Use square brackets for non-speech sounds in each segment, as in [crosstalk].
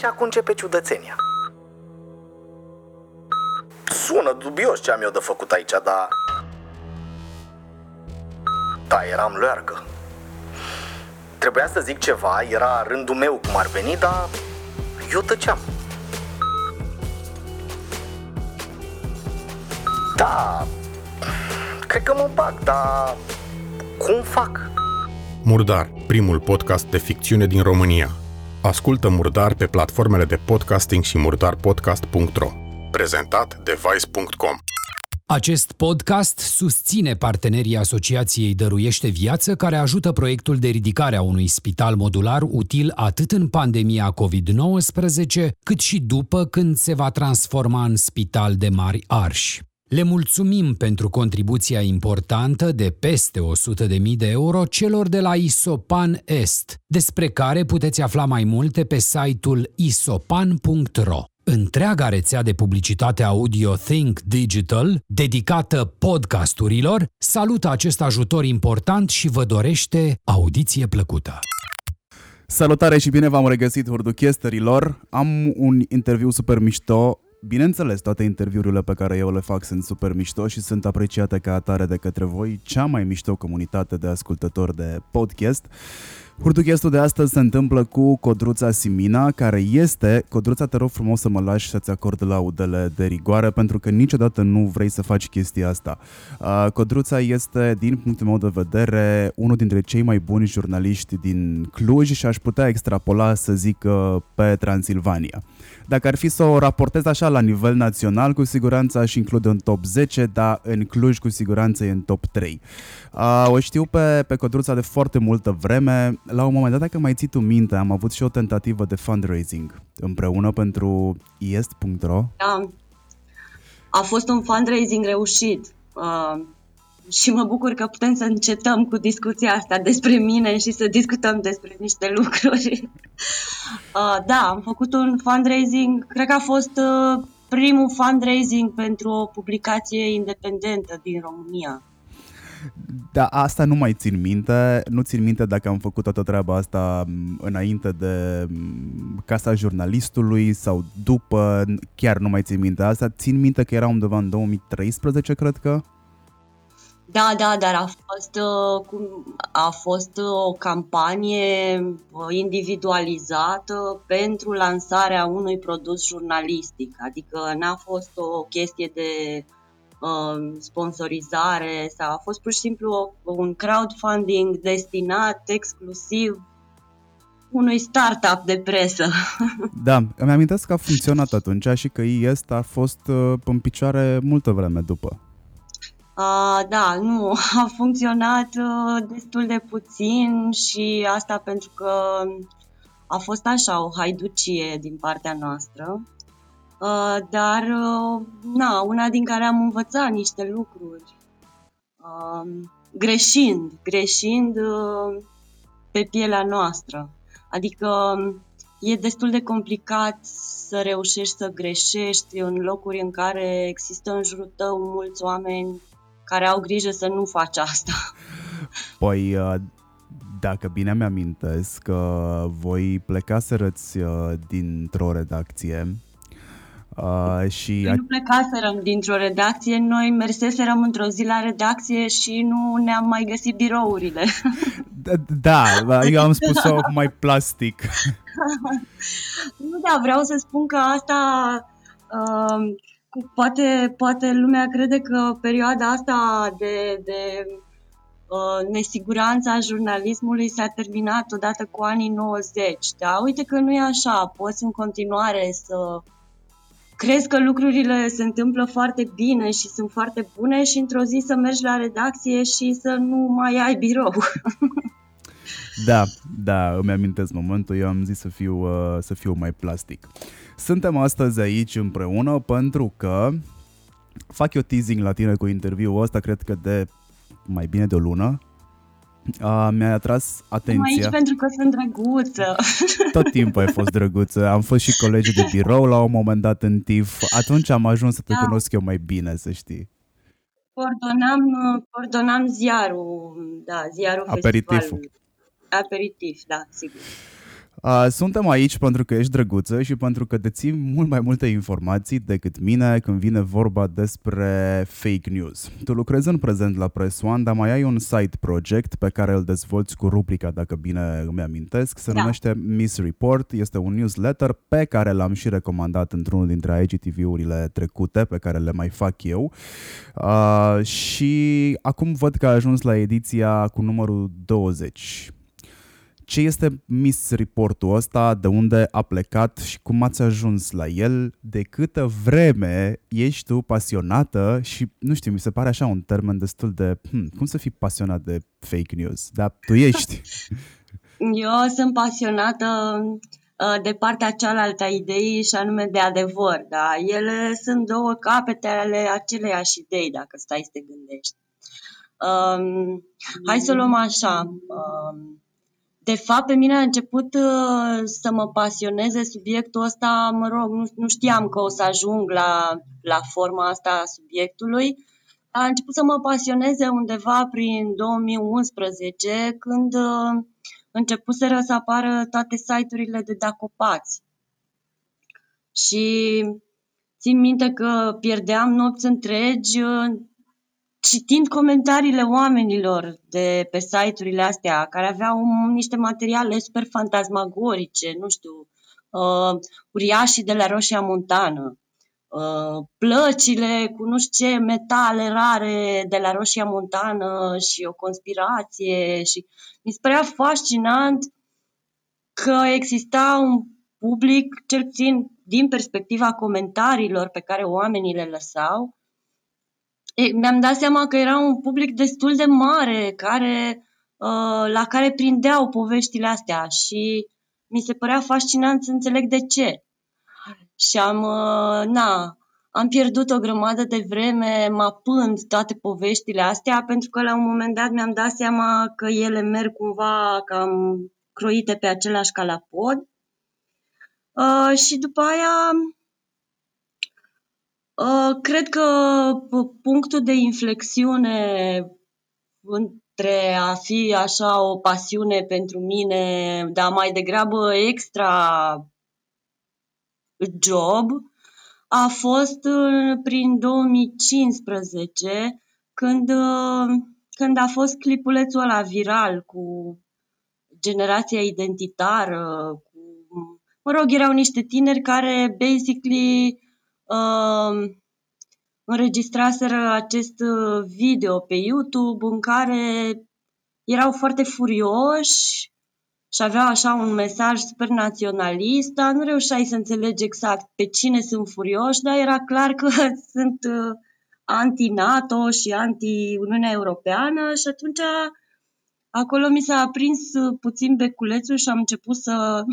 și acum începe ciudățenia. Sună dubios ce am eu de făcut aici, dar... Da, eram leargă. Trebuia să zic ceva, era rândul meu cum ar veni, dar eu tăceam. Da, cred că mă bag, dar cum fac? Murdar, primul podcast de ficțiune din România. Ascultă Murdar pe platformele de podcasting și murdarpodcast.ro. Prezentat de Vice.com. Acest podcast susține partenerii Asociației Dăruiește Viață, care ajută proiectul de ridicare a unui spital modular util atât în pandemia COVID-19, cât și după când se va transforma în spital de mari arși. Le mulțumim pentru contribuția importantă de peste 100.000 de euro celor de la Isopan Est, despre care puteți afla mai multe pe site-ul isopan.ro. Întreaga rețea de publicitate audio Think Digital, dedicată podcasturilor, salută acest ajutor important și vă dorește audiție plăcută. Salutare și bine v-am regăsit, hurduchesterilor! Am un interviu super mișto Bineînțeles, toate interviurile pe care eu le fac sunt super mișto și sunt apreciate ca atare de către voi, cea mai mișto comunitate de ascultători de podcast. Hurduchestul de astăzi se întâmplă cu Codruța Simina, care este... Codruța, te rog frumos să mă lași să-ți acord laudele de rigoare, pentru că niciodată nu vrei să faci chestia asta. Codruța este, din punctul meu de vedere, unul dintre cei mai buni jurnaliști din Cluj și aș putea extrapola, să zic, pe Transilvania. Dacă ar fi să o raportez așa la nivel național, cu siguranță aș include în top 10, dar în Cluj cu siguranță e în top 3. Uh, o știu pe, pe Codruța de foarte multă vreme. La un moment dat, dacă mai ții tu minte, am avut și o tentativă de fundraising împreună pentru iest.ro. Da. A fost un fundraising reușit. Uh, și mă bucur că putem să încetăm cu discuția asta despre mine și să discutăm despre niște lucruri. [laughs] Uh, da, am făcut un fundraising, cred că a fost uh, primul fundraising pentru o publicație independentă din România. Da, asta nu mai țin minte. Nu țin minte dacă am făcut toată treaba asta înainte de Casa Jurnalistului sau după. Chiar nu mai țin minte asta. Țin minte că era undeva în 2013, cred că. Da, da, dar a fost, uh, a fost o campanie uh, individualizată pentru lansarea unui produs jurnalistic, adică n-a fost o chestie de uh, sponsorizare sau a fost pur și simplu un crowdfunding destinat exclusiv unui startup de presă. [laughs] Da, îmi amintesc că a funcționat atunci și că IES a fost în picioare multă vreme după. Uh, da, nu, [laughs] a funcționat uh, destul de puțin și asta pentru că a fost așa o haiducie din partea noastră. Uh, dar, uh, na, una din care am învățat niște lucruri, uh, greșind, greșind uh, pe pielea noastră. Adică e destul de complicat să reușești să greșești în locuri în care există în jurul tău mulți oameni care au grijă să nu faci asta. Păi, uh, dacă bine mi-amintesc, că voi plecaserăți uh, dintr-o redacție Uh, și noi nu plecaserăm dintr-o redacție, noi merseserăm într-o zi la redacție și nu ne-am mai găsit birourile. [laughs] Da, da eu am spus-o mai plastic. [laughs] nu, da, vreau să spun că asta uh, poate, poate lumea crede că perioada asta de, de uh, nesiguranță a jurnalismului s-a terminat odată cu anii 90. Da, uite că nu e așa. Poți în continuare să crezi că lucrurile se întâmplă foarte bine și sunt foarte bune și într-o zi să mergi la redacție și să nu mai ai birou. [laughs] Da, da, îmi amintesc momentul, eu am zis să fiu, uh, să fiu mai plastic. Suntem astăzi aici împreună pentru că fac eu teasing la tine cu interviul ăsta, cred că de mai bine de o lună. Uh, mi-a atras atenția. Sunt aici pentru că sunt drăguță. Tot timpul ai fost drăguță. Am fost și colegi de birou la un moment dat în TIF. Atunci am ajuns să te da. cunosc eu mai bine, să știi. Coordonam, coordonam ziarul, da, ziarul Aperitiful. festivalului. Aperitiv, da, sigur. Uh, suntem aici pentru că ești drăguță și pentru că deții mult mai multe informații decât mine când vine vorba despre fake news. Tu lucrezi în prezent la Press One, dar mai ai un side project pe care îl dezvolți cu rubrica, dacă bine îmi amintesc, se da. numește Miss Report. Este un newsletter pe care l-am și recomandat într-unul dintre IGTV-urile trecute pe care le mai fac eu. Uh, și acum văd că a ajuns la ediția cu numărul 20 ce este Miss Report-ul ăsta, de unde a plecat și cum ați ajuns la el, de câtă vreme ești tu pasionată și, nu știu, mi se pare așa un termen destul de, hmm, cum să fii pasionat de fake news, dar tu ești. [laughs] Eu sunt pasionată uh, de partea cealaltă a ideii și anume de adevăr, da? Ele sunt două capete ale aceleiași idei, dacă stai să te gândești. Um, hai să luăm așa. Um, de fapt, pe mine a început uh, să mă pasioneze subiectul ăsta, mă rog, nu, nu știam că o să ajung la, la forma asta a subiectului. A început să mă pasioneze undeva prin 2011, când uh, începuseră să apară toate site-urile de dacopați. Și țin minte că pierdeam nopți întregi uh, citind comentariile oamenilor de pe site-urile astea, care aveau niște materiale super fantasmagorice, nu știu, uh, uriașii de la Roșia Montană, uh, plăcile cu nu știu ce metale rare de la Roșia Montană și o conspirație și mi se părea fascinant că exista un public, cel puțin din perspectiva comentariilor pe care oamenii le lăsau, E, mi-am dat seama că era un public destul de mare care, uh, la care prindeau poveștile astea și mi se părea fascinant să înțeleg de ce. Și am, uh, na, am pierdut o grămadă de vreme mapând toate poveștile astea pentru că la un moment dat mi-am dat seama că ele merg cumva cam croite pe același calapod. Uh, și după aia Uh, cred că punctul de inflexiune între a fi așa o pasiune pentru mine, dar mai degrabă extra job, a fost uh, prin 2015, când, uh, când a fost clipulețul ăla viral cu generația identitară, cu, mă rog, erau niște tineri care basically uh, înregistraseră acest uh, video pe YouTube în care erau foarte furioși și aveau așa un mesaj super naționalist, dar nu reușeai să înțelegi exact pe cine sunt furioși, dar era clar că [laughs] sunt uh, anti-NATO și anti-Uniunea Europeană și atunci acolo mi s-a aprins uh, puțin beculețul și am început să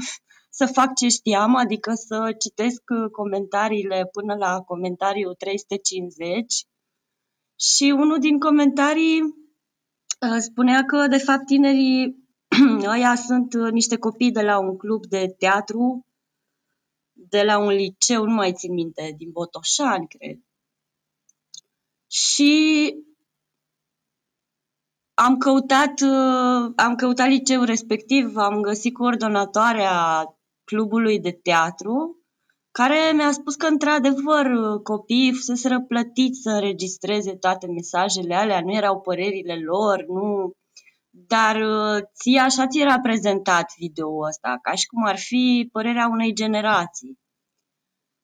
să fac ce știam, adică să citesc uh, comentariile până la comentariul 350 și unul din comentarii uh, spunea că de fapt tinerii [clears throat] ăia sunt uh, niște copii de la un club de teatru, de la un liceu, nu mai țin minte, din Botoșani, cred. Și am căutat, am căutat liceul respectiv, am găsit coordonatoarea clubului de teatru, care mi-a spus că, într-adevăr, copiii fusese răplătiți să înregistreze toate mesajele alea, nu erau părerile lor, nu... Dar uh, ție așa ți era prezentat video ăsta, ca și cum ar fi părerea unei generații.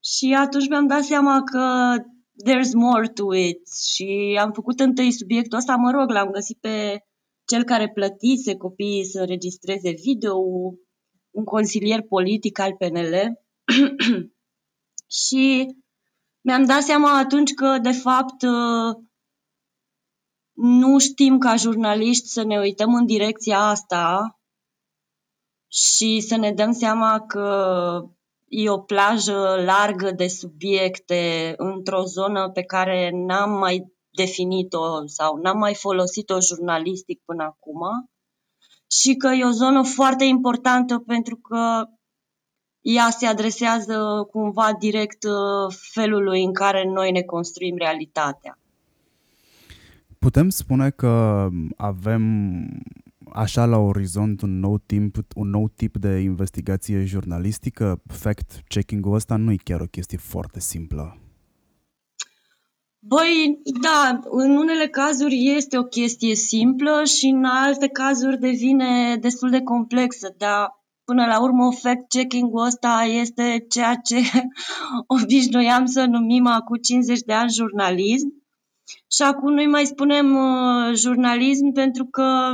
Și atunci mi-am dat seama că there's more to it și am făcut întâi subiectul ăsta, mă rog, l-am găsit pe cel care plătise copiii să înregistreze video, un consilier politic al PNL [clears throat] și mi-am dat seama atunci că, de fapt, nu știm ca jurnaliști să ne uităm în direcția asta și să ne dăm seama că e o plajă largă de subiecte într-o zonă pe care n-am mai definit-o sau n-am mai folosit-o jurnalistic până acum și că e o zonă foarte importantă pentru că ea se adresează cumva direct uh, felului în care noi ne construim realitatea. Putem spune că avem așa la orizont un nou, timp, un nou tip de investigație jurnalistică? Fact-checking-ul ăsta nu e chiar o chestie foarte simplă. Băi, da, în unele cazuri este o chestie simplă și în alte cazuri devine destul de complexă, dar până la urmă fact-checking-ul ăsta este ceea ce [laughs] obișnuiam să numim acum 50 de ani jurnalism. Și acum noi mai spunem uh, jurnalism pentru că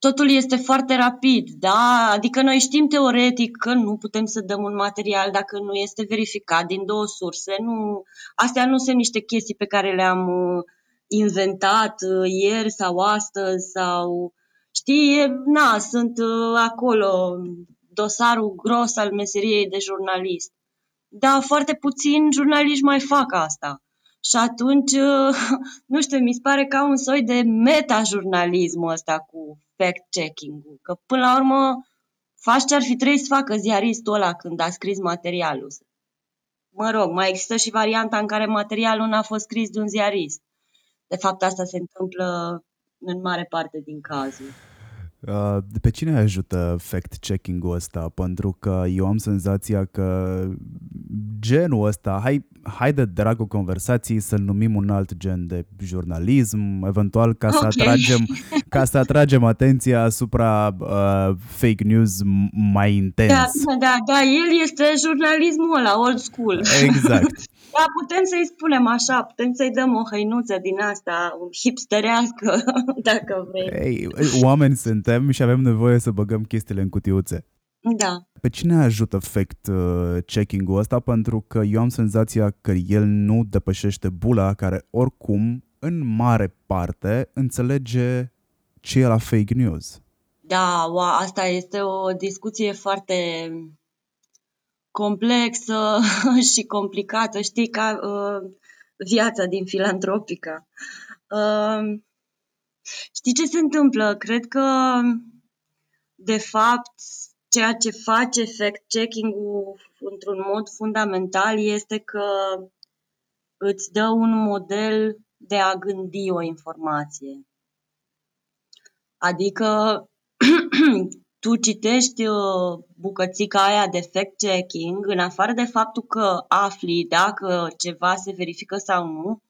totul este foarte rapid, da? Adică noi știm teoretic că nu putem să dăm un material dacă nu este verificat din două surse. Nu, astea nu sunt niște chestii pe care le-am uh, inventat uh, ieri sau astăzi sau știi, na, sunt uh, acolo dosarul gros al meseriei de jurnalist. Da, foarte puțin jurnaliști mai fac asta. Și atunci, [laughs] nu știu, mi se pare ca un soi de meta-jurnalismul ăsta cu fact-checking-ul. Că până la urmă faci ce ar fi trebuit să facă ziaristul ăla când a scris materialul. Mă rog, mai există și varianta în care materialul n-a fost scris de un ziarist. De fapt, asta se întâmplă în mare parte din cazuri. Uh, pe cine ajută fact-checking-ul ăsta? Pentru că eu am senzația că genul ăsta, hai, hai de dragul conversației să-l numim un alt gen de jurnalism, eventual ca să okay. atragem, ca să atragem atenția asupra uh, fake news mai intens. Da, da, da, da, el este jurnalismul ăla, old school. Exact. [laughs] Da, putem să-i spunem așa, putem să-i dăm o hăinuță din asta, hipsterească, [laughs] dacă vrei. Ei, oameni suntem și avem nevoie să băgăm chestiile în cutiuțe. Da. Pe cine ajută fact-checking-ul ăsta? Pentru că eu am senzația că el nu depășește bula care oricum, în mare parte, înțelege ce e la fake news. Da, asta este o discuție foarte complexă [laughs] și complicată, știi, ca uh, viața din filantropica. Uh, știi ce se întâmplă? Cred că, de fapt, ceea ce face fact-checking-ul într-un mod fundamental este că îți dă un model de a gândi o informație. Adică [clears throat] tu citești uh, bucățica aia de fact-checking, în afară de faptul că afli dacă ceva se verifică sau nu,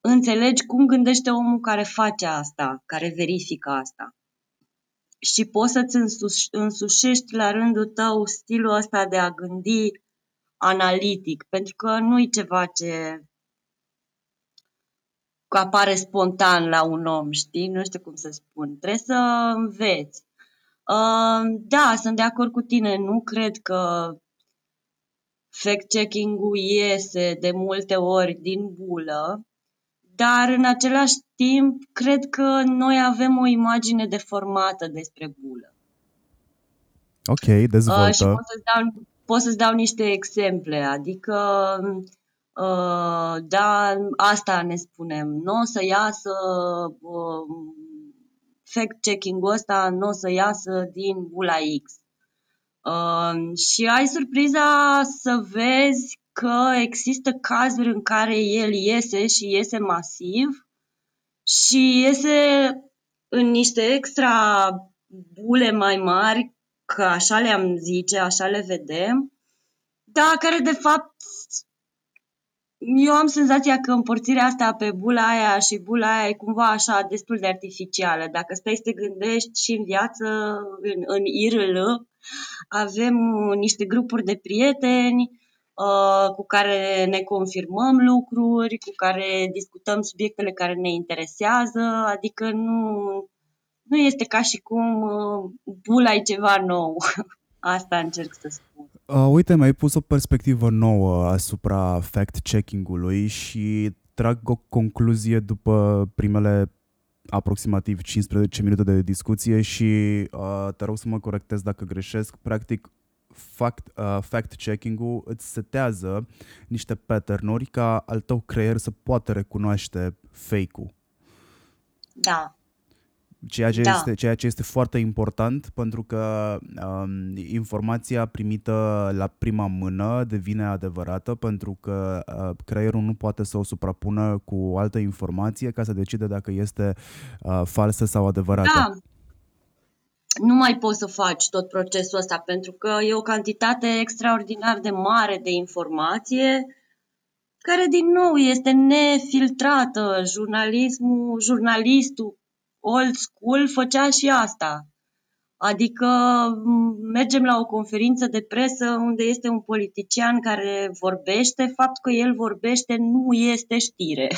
înțelegi cum gândește omul care face asta, care verifică asta. Și poți să-ți însușești la rândul tău stilul ăsta de a gândi analitic, pentru că nu e ceva ce apare spontan la un om, știi? Nu știu cum să spun. Trebuie să înveți. Da, sunt de acord cu tine. Nu cred că fact-checking-ul iese de multe ori din bulă, dar în același timp cred că noi avem o imagine deformată despre bulă. Ok, dezvoltă. Uh, și pot să-ți, dau, pot să-ți dau niște exemple, adică uh, da, asta ne spunem, nu o să iasă uh, fact-checking-ul ăsta nu o să iasă din bula X. Uh, și ai surpriza să vezi că există cazuri în care el iese și iese masiv și iese în niște extra bule mai mari, că așa le-am zice, așa le vedem, dar care de fapt eu am senzația că împărțirea asta pe bula aia și bula aia e cumva așa destul de artificială. Dacă stai să te gândești și în viață, în, în IRL, avem niște grupuri de prieteni uh, cu care ne confirmăm lucruri, cu care discutăm subiectele care ne interesează, adică nu, nu este ca și cum uh, bula e ceva nou. [laughs] Asta încerc să spun. Uh, uite, mi-ai pus o perspectivă nouă asupra fact-checking-ului și trag o concluzie după primele aproximativ 15 minute de discuție și uh, te rog să mă corectez dacă greșesc. Practic, fact, uh, fact-checking-ul îți setează niște pattern-uri ca al tău creier să poată recunoaște fake-ul. Da. ceea ce, Da. este, ceea ce este foarte important pentru că um, informația primită la prima mână devine adevărată pentru că uh, creierul nu poate să o suprapună cu o altă informație ca să decide dacă este uh, falsă sau adevărată. Da. Nu mai poți să faci tot procesul ăsta pentru că e o cantitate extraordinar de mare de informație care din nou este nefiltrată. Jurnalismul, jurnalistul old school făcea și asta. Adică m, mergem la o conferință de presă unde este un politician care vorbește, faptul că el vorbește nu este știre.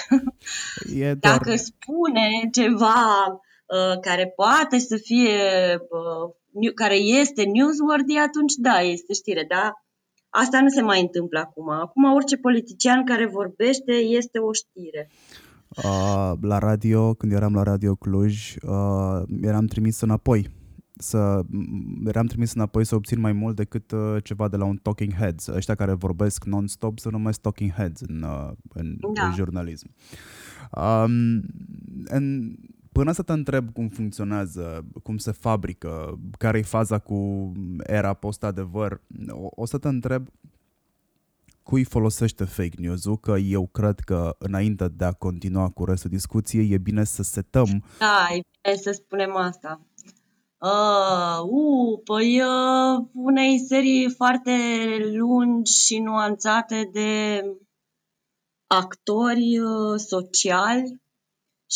E doar, Dacă spune ceva uh, care poate să fie, uh, new- care este newsworthy, atunci da, este știre, dar asta nu se mai întâmplă acum. Acum orice politician care vorbește este o știre. uh, la radio, când eram la Radio Cluj, uh, eram trimis înapoi să m- eram trimis înapoi să obțin mai mult decât uh, ceva de la un talking heads. Ăștia care vorbesc non-stop se numesc talking heads în, uh, în, Da. în jurnalism. Um, în, până să te întreb cum funcționează, cum se fabrică, care e faza cu era post-adevăr, o, o să te întreb cui folosește fake news-ul, că eu cred că înainte de a continua cu restul discuției e bine să setăm Da, e bine să spunem asta. Uh, uh, păi uh, unei serii foarte lungi și nuanțate de actori uh, sociali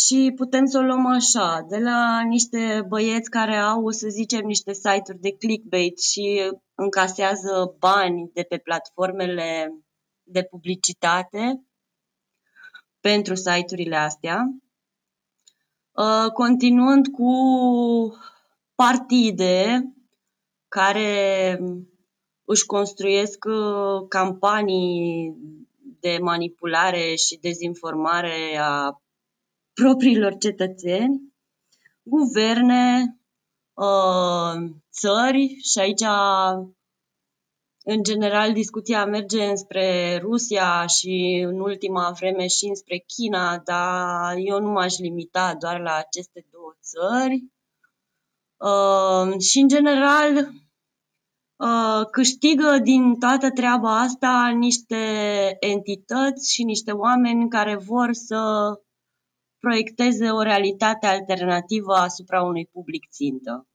și putem să o luăm așa, de la niște băieți care au, să zicem, niște site-uri de clickbait și încasează bani de pe platformele de publicitate pentru site-urile astea, Uh, continuând cu partide care își construiesc uh, campanii de manipulare și dezinformare a propriilor cetățeni, guverne, uh, țări și aici în general discuția merge înspre Rusia și în ultima vreme și înspre China, dar eu nu m-aș limita doar la aceste două țări. Uh, și în general uh, câștigă din toată treaba asta niște entități și niște oameni care vor să proiecteze o realitate alternativă asupra unui public țintă.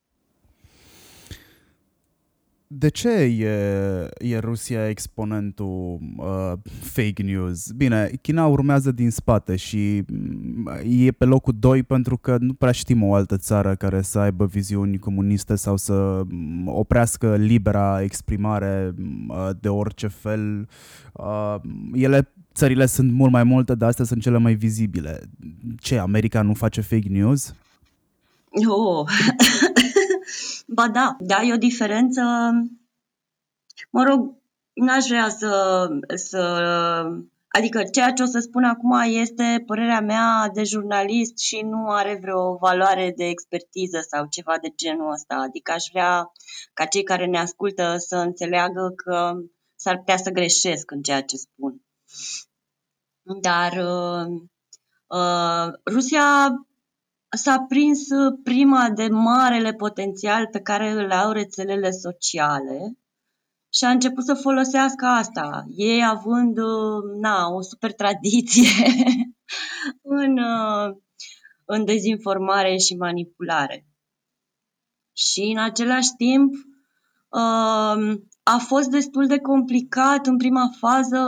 De ce e, e Rusia exponentul uh, fake news? Bine, China urmează din spate și mm, e pe locul 2 pentru că nu prea știm o altă țară care să aibă viziuni comuniste sau să mm, oprească libera exprimare mm, uh, de orice fel. Uh, ele, țările sunt mult mai multe, dar astea sunt cele mai vizibile. Ce, America nu face fake news? Oh. [laughs] ba da, da, e o diferență. Mă rog, n-aș vrea să, să... Adică ceea ce o să spun acum este părerea mea de jurnalist și nu are vreo valoare de expertiză sau ceva de genul ăsta. Adică aș vrea ca cei care ne ascultă să înțeleagă că s-ar putea să greșesc în ceea ce spun. Dar uh, uh, Rusia s-a prins prima de marele potențial pe care îl au rețelele sociale și a început să folosească asta, ei având na, o super tradiție [laughs] în, în dezinformare și manipulare. Și în același timp a fost destul de complicat în prima fază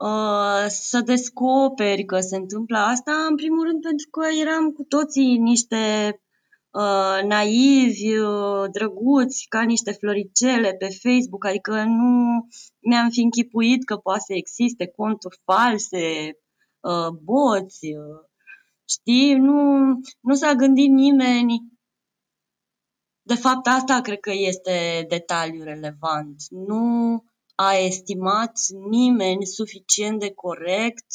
Uh, să descoperi că se întâmplă asta, în primul rând pentru că eram cu toții niște uh, naivi, uh, drăguți, ca niște floricele pe Facebook, adică nu ne-am fi închipuit că poate să existe conturi false, uh, boți, uh, știi, nu, nu s-a gândit nimeni. De fapt, asta cred că este detaliul relevant. Nu a estimat nimeni suficient de corect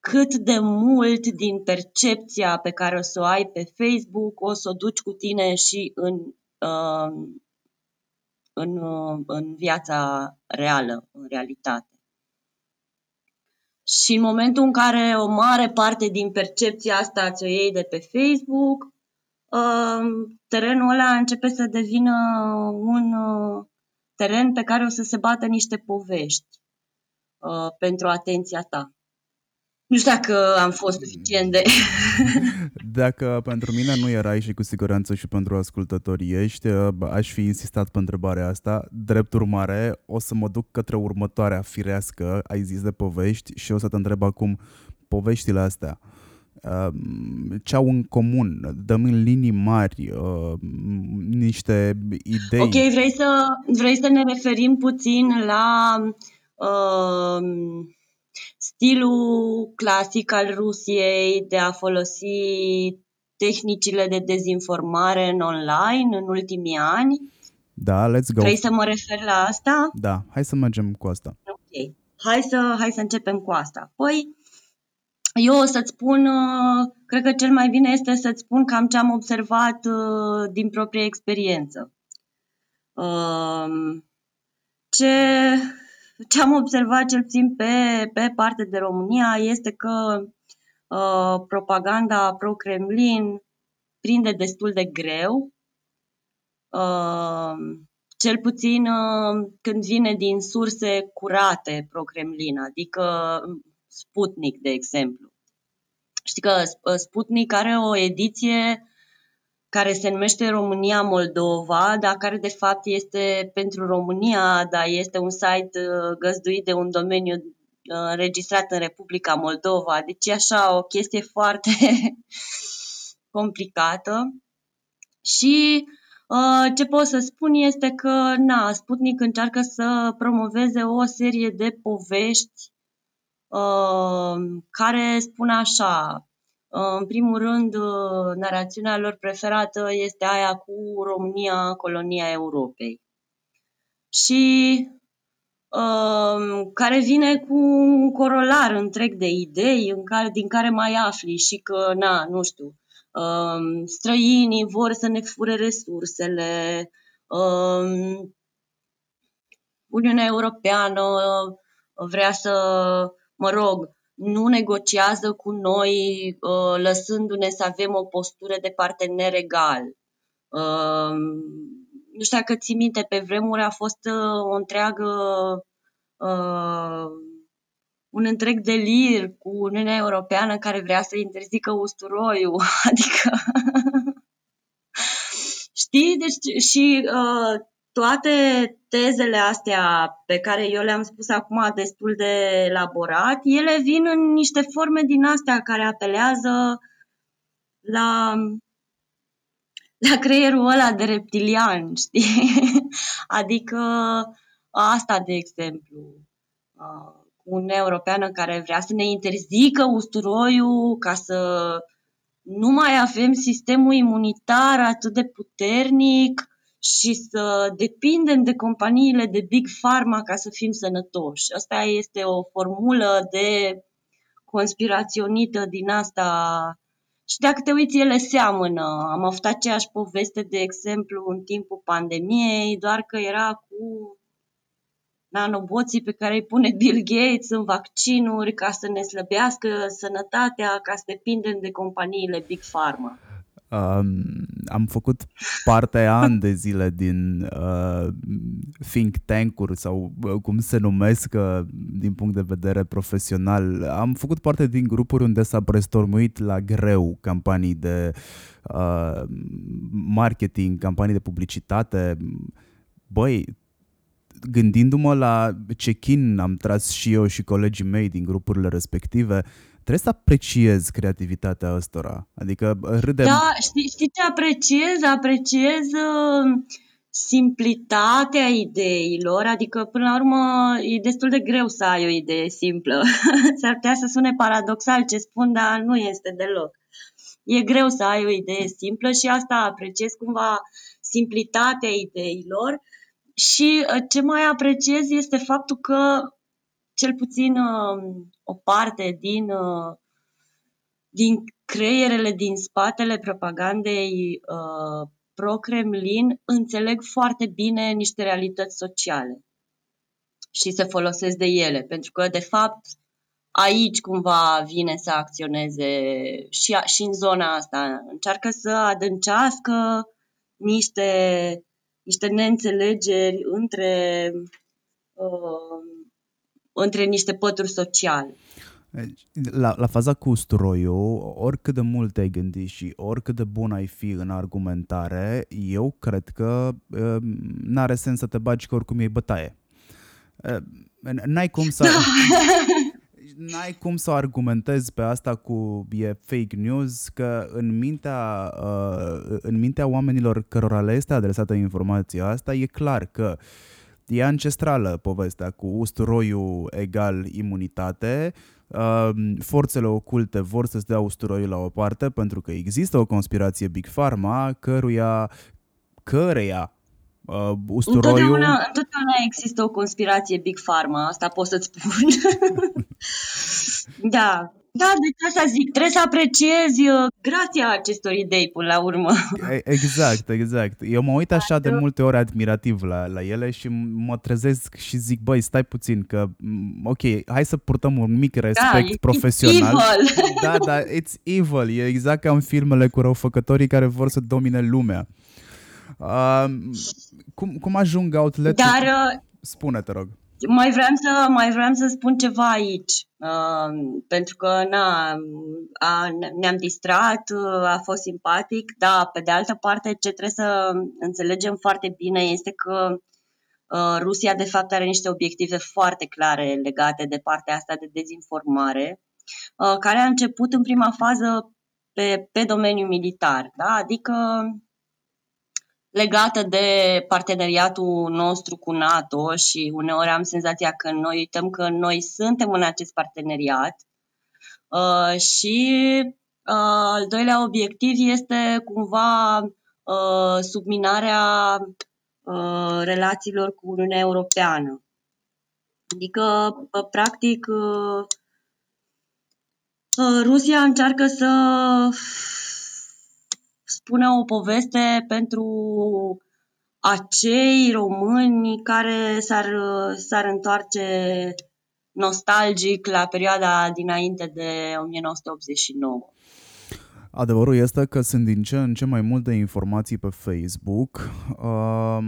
cât de mult din percepția pe care o să o ai pe Facebook o să o duci cu tine și în, uh, în, uh, în viața reală, în realitate. Și în momentul în care o mare parte din percepția asta ți-o iei de pe Facebook, uh, terenul ăla începe să devină un uh, teren pe care o să se bată niște povești uh, pentru atenția ta. Nu știu dacă am fost suficient de... [laughs] Dacă pentru mine nu erai și cu siguranță și pentru ascultătorii ești, aș fi insistat pe întrebarea asta. Drept urmare, o să mă duc către următoarea firească, ai zis de povești, și o să te întreb acum poveștile astea ce au în comun, dăm în linii mari niște idei. Ok, vrei să, vrei să ne referim puțin la uh, stilul clasic al Rusiei de a folosi tehnicile de dezinformare în online în ultimii ani. Da, let's go. Vrei să mă refer la asta? Da, hai să mergem cu asta. Ok, hai să, hai să începem cu asta. Păi, eu o să-ți spun, uh, cred că cel mai bine este să-ți spun cam ce am observat uh, din proprie experiență. Um, ce ce am observat cel puțin pe, pe parte de România este că uh, propaganda pro-Kremlin prinde destul de greu, uh, cel puțin uh, când vine din surse curate pro-Kremlin, adică Sputnik, de exemplu. Știi că Sputnik are o ediție care se numește România Moldova, dar care de fapt este pentru România, dar este un site uh, găzduit de un domeniu uh, înregistrat în Republica Moldova. Deci e așa o chestie [laughs] foarte complicată. Și uh, ce pot să spun este că na, Sputnik încearcă să promoveze o serie de povești care spun așa, în primul rând, uh, narațiunea lor preferată este aia cu România, colonia Europei. Și um, care vine cu un corolar întreg de idei în care, din care mai afli și că, na, nu știu, um, străinii vor să ne fure resursele, um, Uniunea Europeană vrea să, mă rog, nu negociază cu noi uh, lăsându-ne să avem o postură de partener egal. Uh, nu știu dacă ții minte, pe vremuri a fost uh, o întreagă un întreg delir cu Uniunea Europeană care vrea să interzică usturoiul, [laughs] adică [laughs] știi, deci și uh, toate tezele astea pe care eu le-am spus acum destul de elaborat, ele vin în niște forme din astea care apelează la, la creierul ăla de reptilian, [laughs] știi? Adică asta, de exemplu, cu Uniunea Europeană care vrea să ne interzică usturoiul ca să nu mai avem sistemul imunitar atât de puternic, și să depindem de companiile de Big Pharma ca să fim sănătoși. Asta este o formulă de conspiraționită din asta și dacă te uiți, ele seamănă. Am avut aceeași poveste, de exemplu, în timpul pandemiei, doar că era cu nanoboții pe care îi pune Bill Gates în vaccinuri ca să ne slăbească sănătatea, ca să depindem de companiile Big Pharma. Um, am făcut parte ani de zile din uh, think tank-uri sau uh, cum se numesc uh, din punct de vedere profesional. Am făcut parte din grupuri unde s-a brainstormuit la greu campanii de uh, marketing, campanii de publicitate. Băi, gândindu-mă la check-in, am tras și eu și colegii mei din grupurile respective, trebuie să apreciez creativitatea ăstora. Adică râdem... Da, știi, știi ce apreciez? Apreciez uh, simplitatea ideilor, adică până la urmă e destul de greu să ai o idee simplă. [laughs] S-ar putea să sune paradoxal ce spun, dar nu este deloc. E greu să ai o idee simplă și asta apreciez cumva simplitatea ideilor și uh, ce mai apreciez este faptul că cel puțin uh, o parte din, uh, din creierele din spatele propagandei uh, pro-Kremlin înțeleg foarte bine niște realități sociale și se folosesc de ele, pentru că, de fapt, aici cumva vine să acționeze și, și în zona asta. Încearcă să adâncească niște, niște neînțelegeri între, uh, între niște pături sociale. Deci, la, la faza cu usturoiul, oricât de mult te-ai gândit și oricât de bun ai fi în argumentare, eu cred că uh, n-are sens să te bagi că oricum e bătaie. Uh, n-ai cum să... [laughs] n-ai cum să argumentezi pe asta cu e fake news, că în mintea, uh, în mintea oamenilor cărora le este adresată informația asta, e clar că e ancestrală povestea cu usturoiul egal imunitate, uh, forțele oculte vor să-ți dea usturoiul la o parte pentru că există o conspirație Big Pharma căruia, căreia uh, usturoiul... Întotdeauna, întotdeauna există o conspirație Big Pharma, asta pot să-ți spun. [laughs] da, da, deci asta zic, trebuie să apreciezi uh, grația acestor idei până la urmă. Exact, exact. Eu mă uit așa de multe ori admirativ la, la ele și mă trezesc și zic, băi, stai puțin că, ok, hai să purtăm un mic respect da, profesional. Evil. Da, da, it's evil. E exact ca în filmele cu răufăcătorii care vor să domine lumea. Uh, cum, cum ajung outlet Dar... Uh, Spune, te rog. Mai vreau să, mai vreau să spun ceva aici, uh, pentru că na, a, ne-am distrat, uh, a fost simpatic, da, pe de altă parte ce trebuie să înțelegem foarte bine este că uh, Rusia de fapt are niște obiective foarte clare legate de partea asta de dezinformare, uh, care a început în prima fază pe, pe domeniul militar, da? adică legată de parteneriatul nostru cu NATO și uneori am senzația că noi uităm că noi suntem în acest parteneriat uh, și uh, al doilea obiectiv este cumva uh, subminarea uh, relațiilor cu Uniunea Europeană. Adică, practic, uh, uh, Rusia încearcă să spune o poveste pentru acei români care s-ar, s-ar întoarce nostalgic la perioada dinainte de 1989. Adevărul este că sunt din ce în ce mai multe informații pe Facebook uh,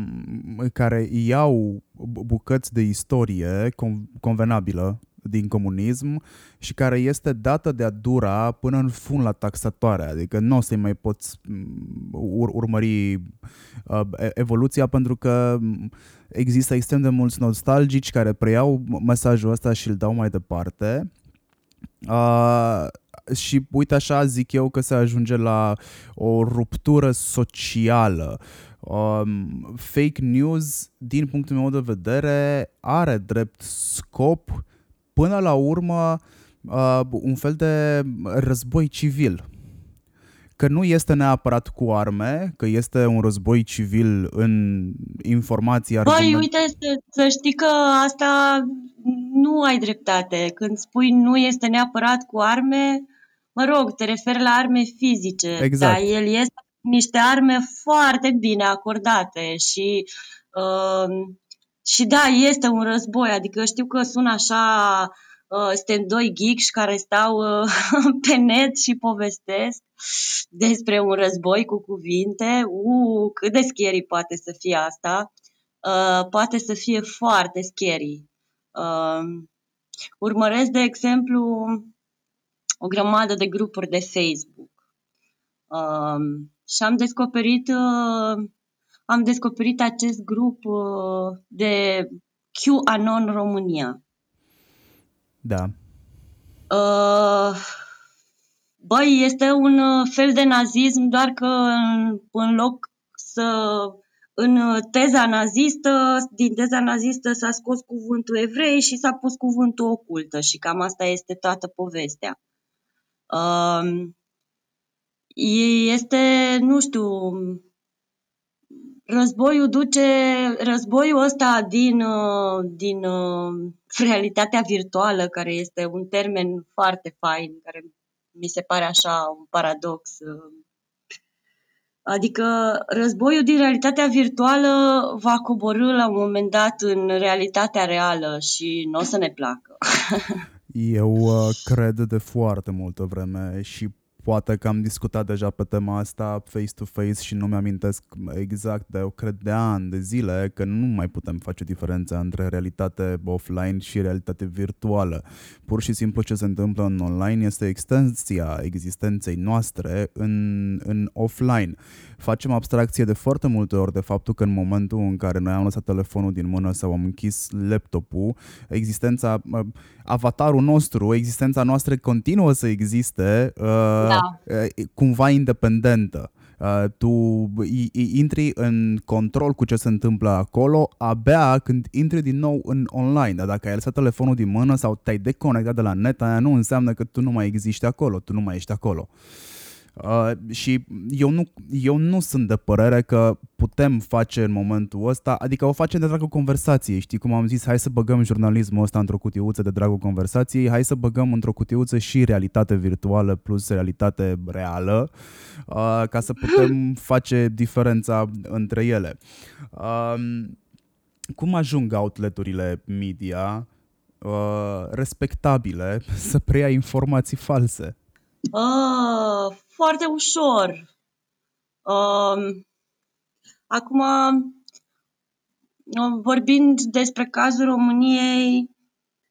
care iau bucăți de istorie convenabilă din comunism și care este dată de-a dura până în fund la taxatoare, adică nu o să-i mai poți mm, ur- urmări uh, evoluția pentru că mm, există extrem de mulți nostalgici care preiau mesajul ăsta și îl dau mai departe. Uh, și uite așa zic eu că se ajunge la o ruptură socială. Um, fake news, din punctul meu de vedere, are drept scop până la urmă uh, un fel de război civil. Că nu este neapărat cu arme, că este un război civil în informații. Argument... Băi, uite, să, să știi că asta nu ai dreptate. Când spui nu este neapărat cu arme, mă rog, te referi la arme fizice. Exact. Dar el este niște arme foarte bine acordate și uh, și da, este un război, adică știu că sună așa, uh, suntem doi geeks care stau uh, [laughs] pe net și povestesc despre un război cu cuvinte. Uh, cât de scary poate să fie asta? Uh, poate să fie foarte scary. Uh, urmăresc, de exemplu, o grămadă de grupuri de Facebook. Uh, și am descoperit uh, am descoperit acest grup uh, de QAnon România. Da. Uh, băi, este un uh, fel de nazism, doar că în, în loc să în teza nazistă, din teza nazistă s-a scos cuvântul evrei și s-a pus cuvântul ocultă și cam asta este toată povestea. Uh, este, nu știu, războiul duce, războiul ăsta din, uh, din uh, realitatea virtuală, care este un termen foarte fain, care mi se pare așa un paradox. Uh. Adică războiul din realitatea virtuală va coborâ la un moment dat în realitatea reală și nu o să ne placă. [laughs] Eu uh, cred de foarte multă vreme și poate că am discutat deja pe tema asta face-to-face și nu mi-amintesc exact, dar eu cred de ani, de zile, că nu mai putem face diferența între realitate offline și realitate virtuală. Pur și simplu ce se întâmplă în online este extensia existenței noastre în, în offline. Facem abstracție de foarte multe ori de faptul că în momentul în care noi am lăsat telefonul din mână sau am închis laptopul, existența, avatarul nostru, existența noastră continuă să existe uh, da. Cumva independentă. Uh, tu intri în control cu ce se întâmplă acolo abia când intri din nou în online. Dar dacă ai lăsat telefonul din mână sau te-ai deconectat de la net, aia nu înseamnă că tu nu mai existi acolo, tu nu mai ești acolo. Uh, Uh, și eu nu, eu nu sunt de părere că putem face în momentul ăsta, adică o facem de dragul conversației, știi cum am zis, hai să băgăm jurnalismul ăsta într-o cutiuță de dragul conversației, hai să băgăm într-o cutiuță și realitate virtuală plus realitate reală, uh, ca să putem face diferența între ele. Uh, cum ajung outleturile media uh, respectabile să preia informații false? Uh, foarte ușor. Uh, acum, vorbind despre cazul României,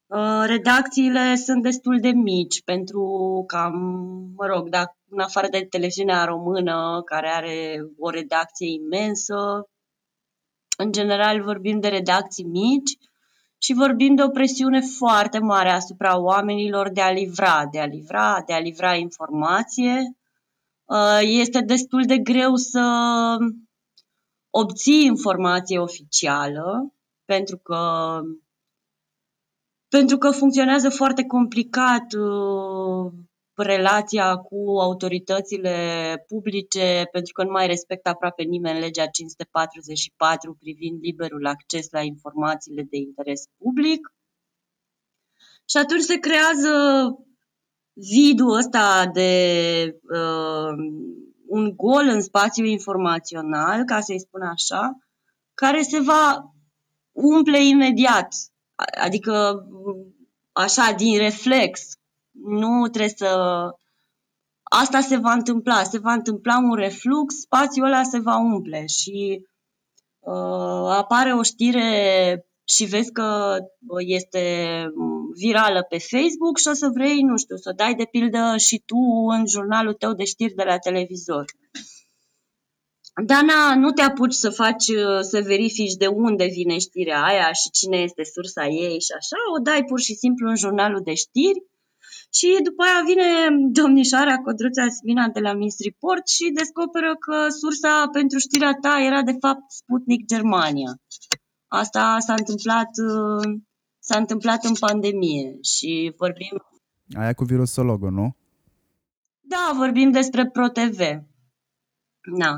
uh, redacțiile sunt destul de mici pentru că, mă rog, dacă în afară de televiziunea română, care are o redacție imensă, în general vorbim de redacții mici și vorbim de o presiune foarte mare asupra oamenilor de a livra, de a livra, de a livra informație. Uh, este destul de greu să obții informație oficială pentru că pentru că funcționează foarte complicat uh, relația cu autoritățile publice, pentru că nu mai respectă aproape nimeni legea 544 privind liberul acces la informațiile de interes public. Și atunci se creează vidul ăsta de uh, un gol în spațiu informațional, ca să-i spun așa, care se va umple imediat. Adică, așa, din reflex, nu trebuie să... Asta se va întâmpla, se va întâmpla un reflux, spațiul ăla se va umple și uh, apare o știre și vezi că este virală pe Facebook și o să vrei, nu știu, să dai de pildă și tu în jurnalul tău de știri de la televizor. Dar na, nu te apuci să faci, să verifici de unde vine știrea aia și cine este sursa ei și așa, o dai pur și simplu în jurnalul de știri și după aia vine domnișoara Codruța Smina de la Miss Report și descoperă că sursa pentru știrea ta era de fapt Sputnik Germania. Asta s-a întâmplat, s-a întâmplat în pandemie și vorbim... Aia cu virusologul, nu? Da, vorbim despre ProTV. Da.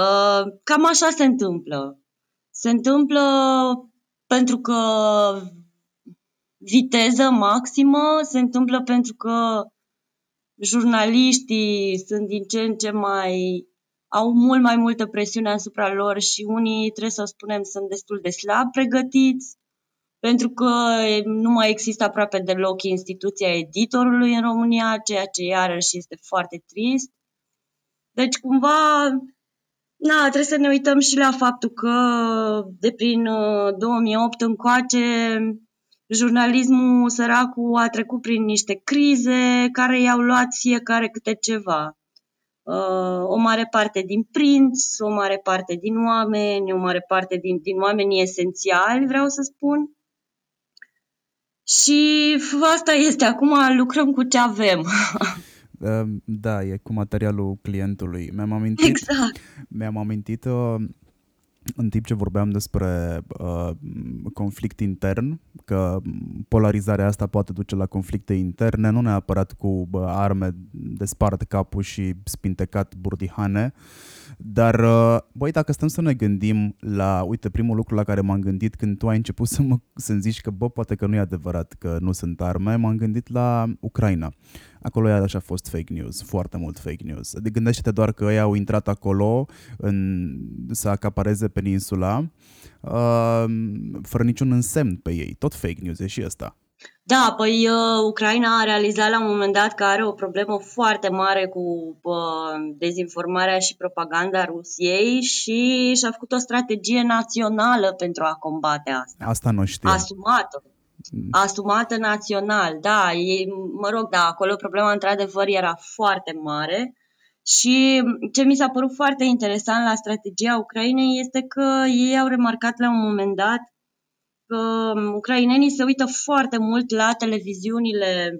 Uh, cam așa se întâmplă. Se întâmplă pentru că viteză maximă se întâmplă pentru că jurnaliștii sunt din ce în ce mai au mult mai multă presiune asupra lor și unii, trebuie să o spunem, sunt destul de slab pregătiți, pentru că nu mai există aproape deloc instituția editorului în România, ceea ce iarăși este foarte trist. Deci, cumva, na, trebuie să ne uităm și la faptul că de prin 2008 uh, încoace jurnalismul săracul a trecut prin niște crize care i-au luat fiecare câte ceva. Uh, o mare parte din prinți, o mare parte din oameni, o mare parte din, din oamenii esențiali, vreau să spun. Și asta este, acum lucrăm cu ce avem. [laughs] Da, e cu materialul clientului. Mi-am amintit, exact. mi-am amintit uh, în timp ce vorbeam despre uh, conflict intern, că polarizarea asta poate duce la conflicte interne, nu neapărat cu uh, arme de spart capul și spintecat burdihane, dar, uh, băi, dacă stăm să ne gândim la, uite, primul lucru la care m-am gândit când tu ai început să mă, să-mi zici că, bă, poate că nu e adevărat că nu sunt arme, m-am gândit la Ucraina. Acolo e așa fost fake news, foarte mult fake news. Adică gândește-te doar că ei au intrat acolo în, să acapareze peninsula uh, fără niciun însemn pe ei. Tot fake news e și ăsta. Da, păi uh, Ucraina a realizat la un moment dat că are o problemă foarte mare cu uh, dezinformarea și propaganda Rusiei și și-a făcut o strategie națională pentru a combate asta. Asta nu știu. Asumată. Asumată național, da. E, mă rog, da, acolo problema într-adevăr era foarte mare. Și ce mi s-a părut foarte interesant la strategia Ucrainei este că ei au remarcat la un moment dat că ucrainenii se uită foarte mult la televiziunile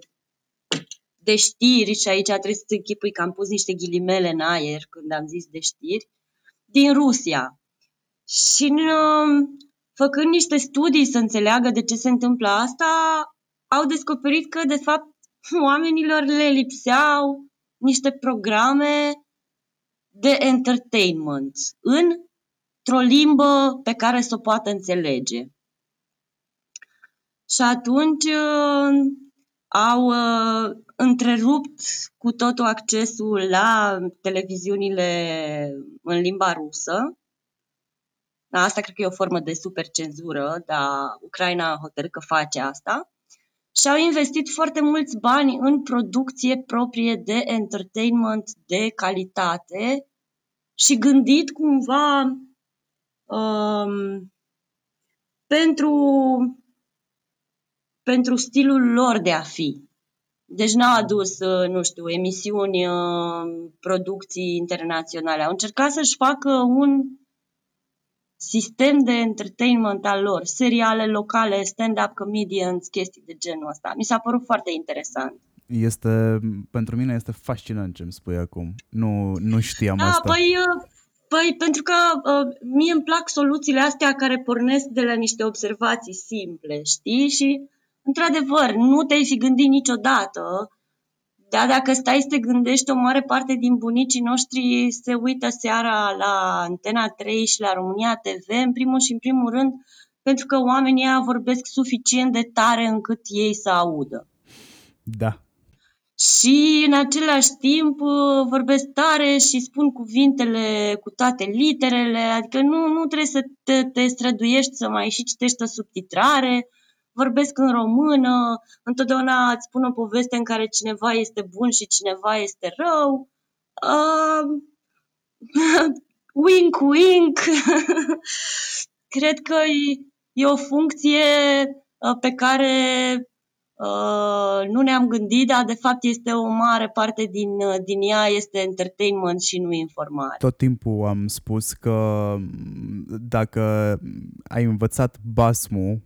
de știri și aici trebuie să închipui că am pus niște ghilimele în aer când am zis de știri, din Rusia. Și în, făcând niște studii să înțeleagă de ce se întâmplă asta, au descoperit că, de fapt, [laughs] oamenilor le lipseau niște programe de entertainment într-o limbă pe care să o poată înțelege. Și atunci uh, au uh, întrerupt cu totul accesul la televiziunile în limba rusă. Asta cred că e o formă de supercenzură, dar Ucraina a hotărât că face asta. Și au investit foarte mulți bani în producție proprie de entertainment de calitate și gândit cumva um, pentru pentru stilul lor de a fi. Deci n-au adus, uh, nu știu, emisiuni, uh, producții internaționale. Au încercat să-și facă un sistem de entertainment al lor, seriale locale, stand-up comedians, chestii de genul ăsta. Mi s-a părut foarte interesant. Este, pentru mine este fascinant ce îmi spui acum. Nu, nu știam da, asta. Păi, uh, păi, pentru că uh, mie îmi plac soluțiile astea care pornesc de la niște observații simple, știi? Și într-adevăr, nu te-ai fi gândit niciodată, dar dacă stai să te gândești, o mare parte din bunicii noștri se uită seara la Antena 3 și la România TV, în primul și în primul rând, pentru că oamenii ăia vorbesc suficient de tare încât ei să audă. Da. Și în același timp vorbesc tare și spun cuvintele cu toate literele, adică nu, nu trebuie să te, te străduiești să mai și citești o subtitrare, vorbesc în română, întotdeauna îți spun o poveste în care cineva este bun și cineva este rău. Uh, [laughs] wink, wink. [laughs] Cred că e, e o funcție uh, pe care uh, nu ne-am gândit, dar de fapt este o mare parte din, uh, din ea este entertainment și nu informare. Tot timpul am spus că dacă ai învățat basmul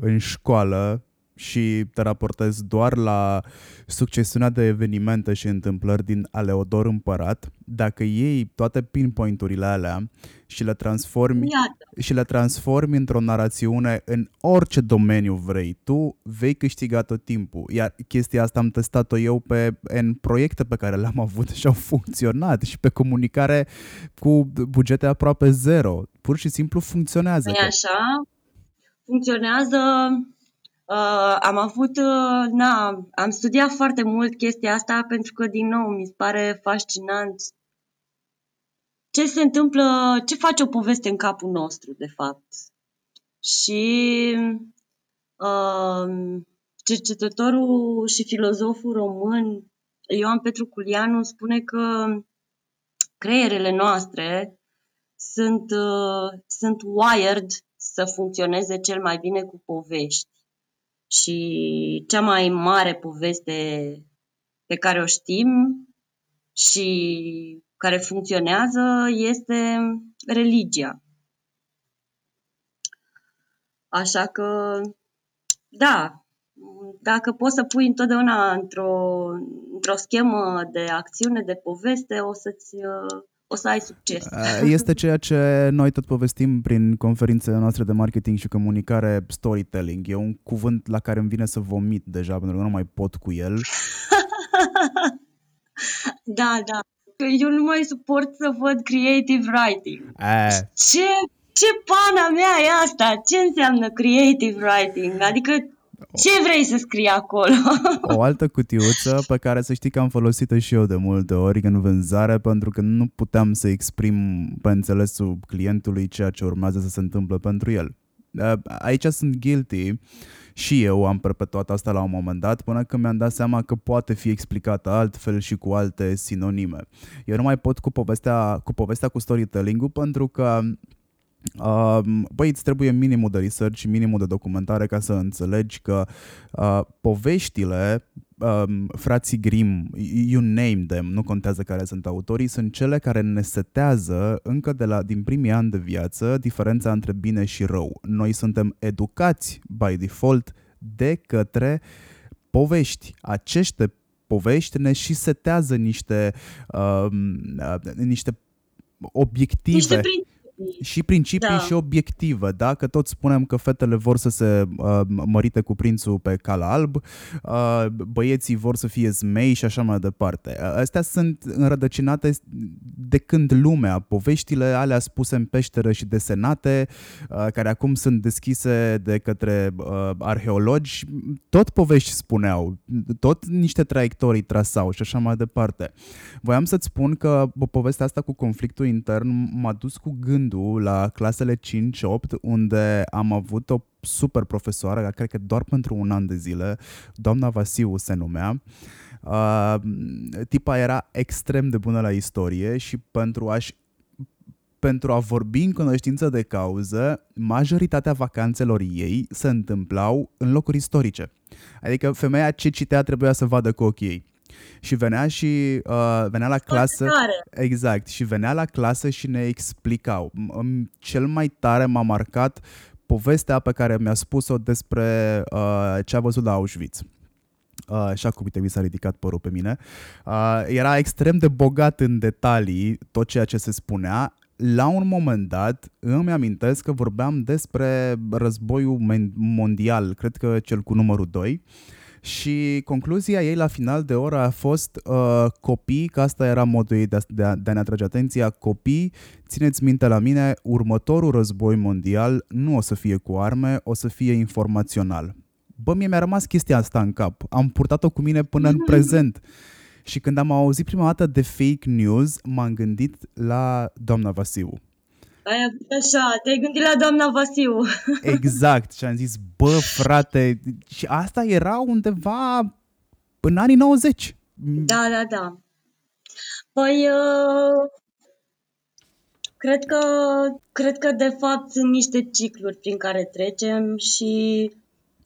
în școală și te raportezi doar la succesiunea de evenimente și întâmplări din Aleodor Împărat, dacă iei toate pinpointurile alea și le transformi Iată. și le transformi într-o narațiune în orice domeniu vrei, tu vei câștiga tot timpul. Iar chestia asta am testat-o eu pe în proiecte pe care le-am avut și au funcționat și pe comunicare cu bugete aproape zero. Pur și simplu funcționează. E așa, funcționează. Uh, am avut, uh, na, am studiat foarte mult chestia asta pentru că, din nou, mi se pare fascinant ce se întâmplă, ce face o poveste în capul nostru, de fapt. Și uh, cercetătorul și filozoful român Ioan Petru Culianu spune că creierele noastre sunt, uh, sunt wired să funcționeze cel mai bine cu povești. Și cea mai mare poveste pe care o știm și care funcționează este religia. Așa că, da, dacă poți să pui întotdeauna într-o, într-o schemă de acțiune, de poveste, o să-ți o să ai succes. Este ceea ce noi tot povestim prin conferințele noastre de marketing și comunicare, storytelling. E un cuvânt la care îmi vine să vomit deja, pentru că nu mai pot cu el. [laughs] da, da. Eu nu mai suport să văd creative writing. A. Ce, ce pana mea e asta? Ce înseamnă creative writing? Adică ce vrei să scrii acolo? O altă cutiuță pe care să știi că am folosit-o și eu de multe ori în vânzare pentru că nu puteam să exprim pe înțelesul clientului ceea ce urmează să se întâmple pentru el. Aici sunt guilty Și eu am perpetuat asta la un moment dat până când mi-am dat seama că poate fi explicată altfel și cu alte sinonime. Eu nu mai pot cu povestea cu, povestea cu storytelling-ul pentru că Uh, băi, îți trebuie minimul de research și minimul de documentare ca să înțelegi că uh, poveștile um, frații Grimm, you name them, nu contează care sunt autorii, sunt cele care ne setează încă de la, din primii ani de viață diferența între bine și rău. Noi suntem educați by default de către povești. Acește povești ne și setează niște, uh, niște obiective. Niște și principii da. și obiective, da? Că toți spunem că fetele vor să se uh, mărite cu prințul pe cal alb, uh, băieții vor să fie zmei și așa mai departe. Astea sunt înrădăcinate de când lumea, poveștile alea spuse în peșteră și desenate, uh, care acum sunt deschise de către uh, arheologi, tot povești spuneau, tot niște traiectorii trasau și așa mai departe. Voiam să-ți spun că povestea asta cu conflictul intern m-a dus cu gând gândul la clasele 5-8, unde am avut o super profesoară, cred că doar pentru un an de zile, doamna Vasiu se numea. Uh, tipa era extrem de bună la istorie și pentru a pentru a vorbi în cunoștință de cauză, majoritatea vacanțelor ei se întâmplau în locuri istorice. Adică femeia ce citea trebuia să vadă cu ochii ei. Și venea și uh, venea la clasă. Exact. Și venea la clasă și ne explicau. Cel mai tare m-a marcat povestea pe care mi-a spus-o despre uh, ce a văzut la Auschwitz. Uh, așa cum uite, mi s-a ridicat părul pe mine. Uh, era extrem de bogat în detalii tot ceea ce se spunea. La un moment dat îmi amintesc că vorbeam despre războiul mondial, cred că cel cu numărul 2, și concluzia ei la final de oră a fost uh, copii, că asta era modul ei de a, de, a, de a ne atrage atenția, copii, țineți minte la mine, următorul război mondial nu o să fie cu arme, o să fie informațional. Bă, mie mi-a rămas chestia asta în cap. Am purtat-o cu mine până în prezent. Și când am auzit prima dată de fake news, m-am gândit la doamna Vasiu ai așa, te-ai gândit la doamna Vasiu. [laughs] Exact, și am zis, bă, frate, și asta era undeva în anii 90. Da, da, da. Păi, uh, cred că, cred că de fapt sunt niște cicluri prin care trecem și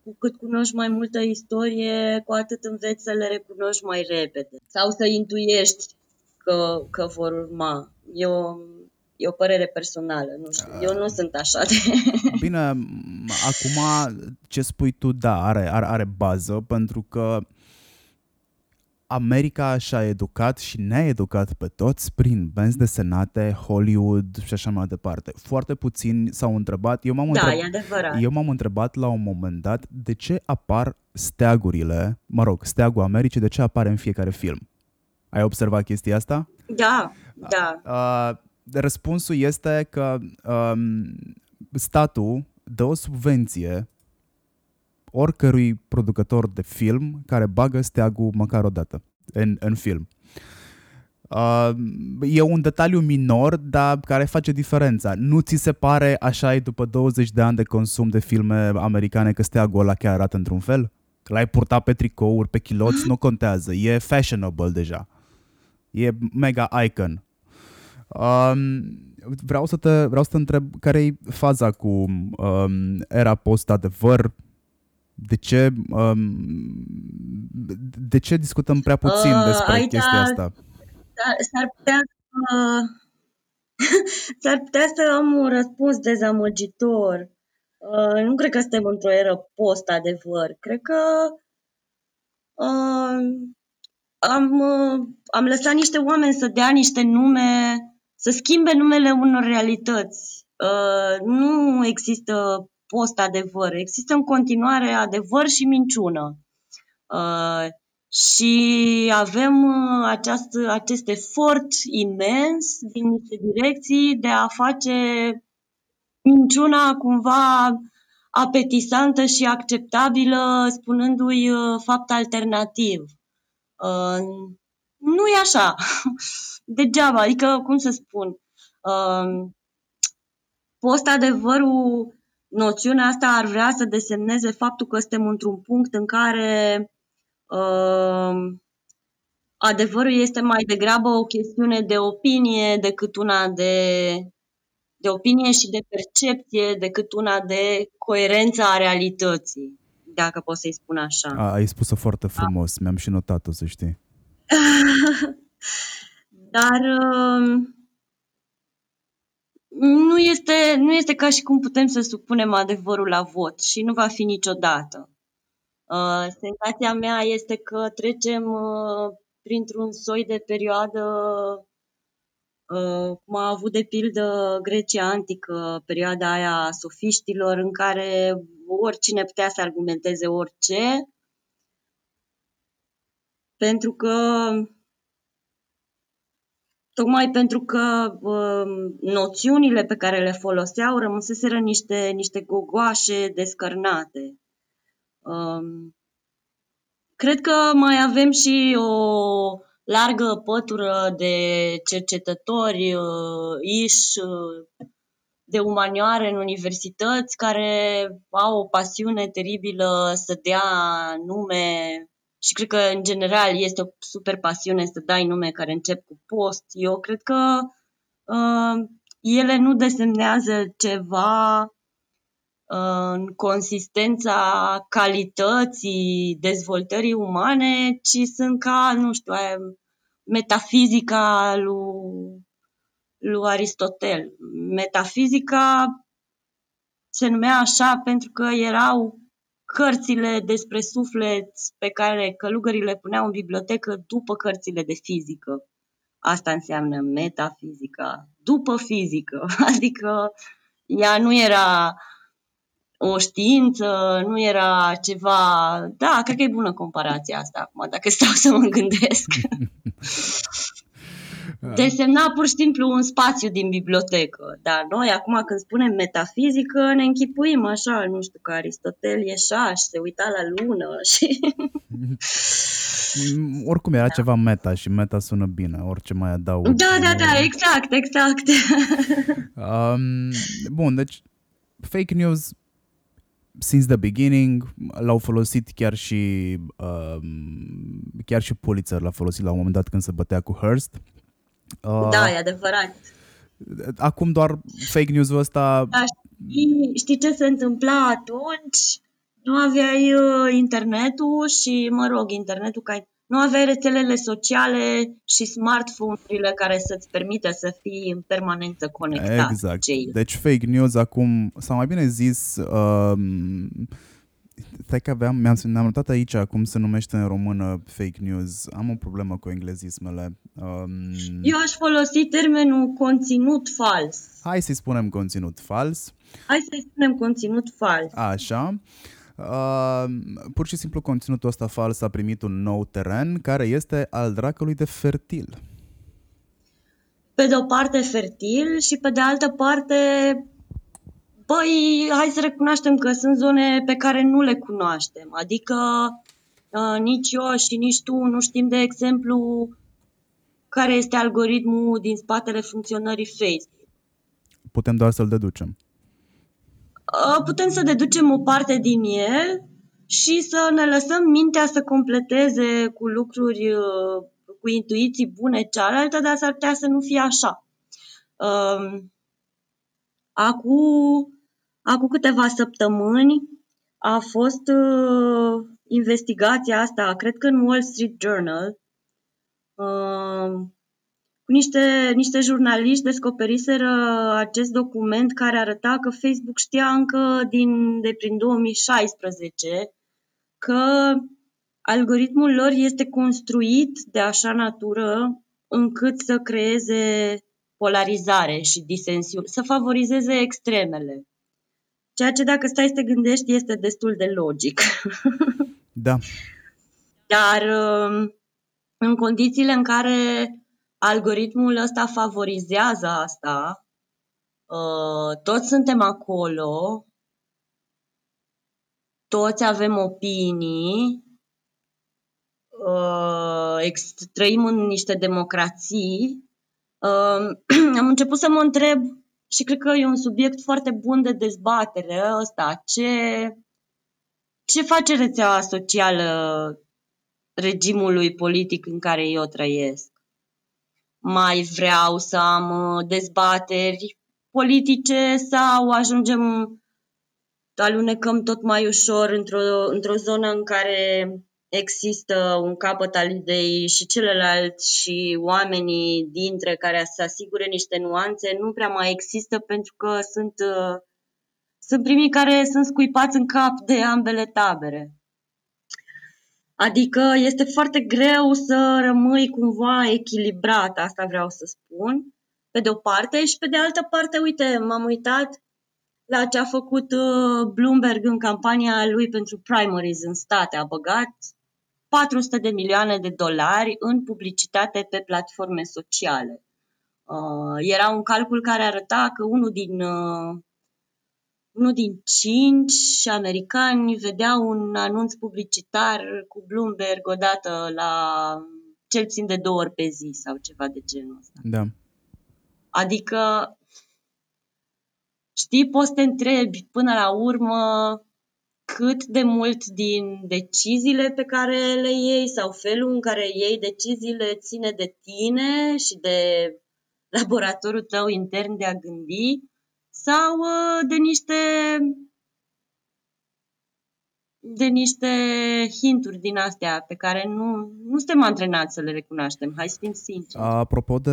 cu cât cunoști mai multă istorie, cu atât înveți să le recunoști mai repede. Sau să intuiești că, că vor urma. Eu E o părere personală, nu știu. Eu nu sunt așa de... [laughs] Bine, acum ce spui tu, da, are, are, are bază, pentru că America și-a educat și ne-a educat pe toți prin benzi desenate, Hollywood și așa mai departe. Foarte puțini s-au întrebat, eu m-am, da, întreb... eu m-am întrebat la un moment dat de ce apar steagurile, mă rog, steagul Americii, de ce apare în fiecare film. Ai observat chestia asta? Da, da. Uh, răspunsul este că um, statul dă o subvenție oricărui producător de film care bagă steagul măcar o dată în, în film. Uh, e un detaliu minor, dar care face diferența. Nu ți se pare așa după 20 de ani de consum de filme americane că steagul ăla chiar arată într-un fel? L-ai purtat pe tricouri, pe chiloți, nu contează. E fashionable deja. E mega icon. Um, vreau, să te, vreau să te întreb care e faza cu um, era post-adevăr, de ce, um, de ce discutăm prea puțin uh, despre aici chestia asta? S-ar putea, uh, [laughs] s-ar putea să am un răspuns dezamăgitor. Uh, nu cred că suntem într-o eră post-adevăr. Cred că uh, am, uh, am lăsat niște oameni să dea niște nume să schimbe numele unor realități. Uh, nu există post-adevăr, există în continuare adevăr și minciună. Uh, și avem uh, această, acest efort imens din niște direcții de a face minciuna cumva apetisantă și acceptabilă, spunându-i fapt alternativ. Nu e așa. [laughs] degeaba, adică, cum să spun, uh, post-adevărul noțiunea asta ar vrea să desemneze faptul că suntem într-un punct în care uh, adevărul este mai degrabă o chestiune de opinie decât una de, de opinie și de percepție, decât una de coerență a realității, dacă pot să-i spun așa. A, ai spus-o foarte frumos, mi-am și notat-o, să știi. [laughs] Dar uh, nu este, nu este ca și cum putem să supunem adevărul la vot și nu va fi niciodată. Uh, senzația mea este că trecem uh, printr-un soi de perioadă uh, cum a avut de pildă Grecia antică, perioada aia a sofiștilor, în care oricine putea să argumenteze orice, pentru că tocmai pentru că uh, noțiunile pe care le foloseau rămăseseră niște, niște gogoașe descărnate. Uh, cred că mai avem și o largă pătură de cercetători uh, iși uh, de umanioare în universități care au o pasiune teribilă să dea nume și cred că, în general, este o super pasiune să dai nume care încep cu post. Eu cred că uh, ele nu desemnează ceva uh, în consistența calității dezvoltării umane, ci sunt ca, nu știu, metafizica lui, lui Aristotel. Metafizica se numea așa pentru că erau cărțile despre suflet pe care călugării le puneau în bibliotecă după cărțile de fizică. Asta înseamnă metafizica, după fizică, [laughs] adică ea nu era o știință, nu era ceva... Da, cred că e bună comparația asta acum, dacă stau să mă gândesc. [laughs] Desemna pur și simplu un spațiu din bibliotecă. Dar noi, acum când spunem metafizică, ne închipuim așa, nu știu, că Aristotel ieșa și se uita la lună și... [laughs] Oricum era da. ceva meta și meta sună bine, orice mai adaug. Da, da, da, exact, exact. [laughs] um, bun, deci fake news since the beginning l-au folosit chiar și um, chiar și Pulitzer l-a folosit la un moment dat când se bătea cu Hearst Uh, da, e adevărat. Acum doar fake news-ul ăsta... Da, știi, știi ce se întâmpla atunci? Nu aveai uh, internetul și, mă rog, internetul ca nu aveai rețelele sociale și smartphone-urile care să-ți permită să fii în permanență conectat. Exact. Deci fake news acum, sau mai bine zis, um, Stai că aveam, mi-am, mi-am notat aici cum se numește în română fake news. Am o problemă cu englezismele. Um... Eu aș folosi termenul conținut fals. Hai să-i spunem conținut fals. Hai să-i spunem conținut fals. Așa. Uh, pur și simplu conținutul ăsta fals a primit un nou teren care este al dracului de fertil. Pe de o parte fertil și pe de altă parte Păi, hai să recunoaștem că sunt zone pe care nu le cunoaștem. Adică uh, nici eu și nici tu nu știm, de exemplu, care este algoritmul din spatele funcționării Facebook. Putem doar să-l deducem. Uh, putem să deducem o parte din el și să ne lăsăm mintea să completeze cu lucruri, uh, cu intuiții bune cealaltă, dar s-ar putea să nu fie așa. Uh, acum Acum câteva săptămâni a fost uh, investigația asta, cred că în Wall Street Journal, uh, cu niște, niște jurnaliști descoperiseră acest document care arăta că Facebook știa încă din, de prin 2016 că algoritmul lor este construit de așa natură încât să creeze polarizare și disensiune, să favorizeze extremele. Ceea ce dacă stai să te gândești este destul de logic. [laughs] Da. Dar um, în condițiile în care algoritmul ăsta favorizează asta, uh, toți suntem acolo, toți avem opinii, uh, trăim în niște democrații, um, [clears throat] am început să mă întreb și cred că e un subiect foarte bun de dezbatere ăsta. Ce, ce face rețeaua socială regimului politic în care eu trăiesc? Mai vreau să am uh, dezbateri politice sau ajungem, alunecăm tot mai ușor într-o, într-o zonă în care există un capăt al ideii și celălalt și oamenii dintre care să asigure niște nuanțe nu prea mai există pentru că sunt, uh, sunt primii care sunt scuipați în cap de ambele tabere. Adică este foarte greu să rămâi cumva echilibrat, asta vreau să spun, pe de o parte și pe de altă parte, uite, m-am uitat la ce a făcut uh, Bloomberg în campania lui pentru primaries în state. A băgat 400 de milioane de dolari în publicitate pe platforme sociale. Uh, era un calcul care arăta că unul din, uh, unul din cinci americani vedea un anunț publicitar cu Bloomberg odată la cel puțin de două ori pe zi sau ceva de genul ăsta. Da. Adică, știi, poți să te întrebi până la urmă cât de mult din deciziile pe care le iei sau felul în care iei deciziile ține de tine și de laboratorul tău intern de a gândi sau uh, de niște de niște hinturi din astea pe care nu, nu suntem antrenați să le recunoaștem. Hai să fim sinceri. Apropo de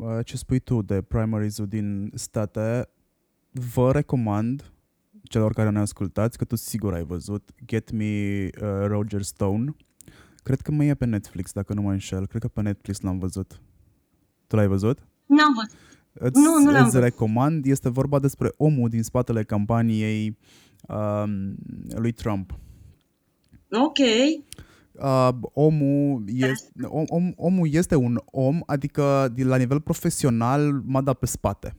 uh, ce spui tu de primaries din state, vă recomand celor care ne ascultați, că tu sigur ai văzut Get Me uh, Roger Stone. Cred că mai e pe Netflix, dacă nu mă înșel. Cred că pe Netflix l-am văzut. Tu l-ai văzut? N-am văzut. Îți, nu, nu l-am îți văzut. recomand. Este vorba despre omul din spatele campaniei um, lui Trump. Ok. Uh, omul, este, om, om, omul este un om, adică de la nivel profesional m-a dat pe spate.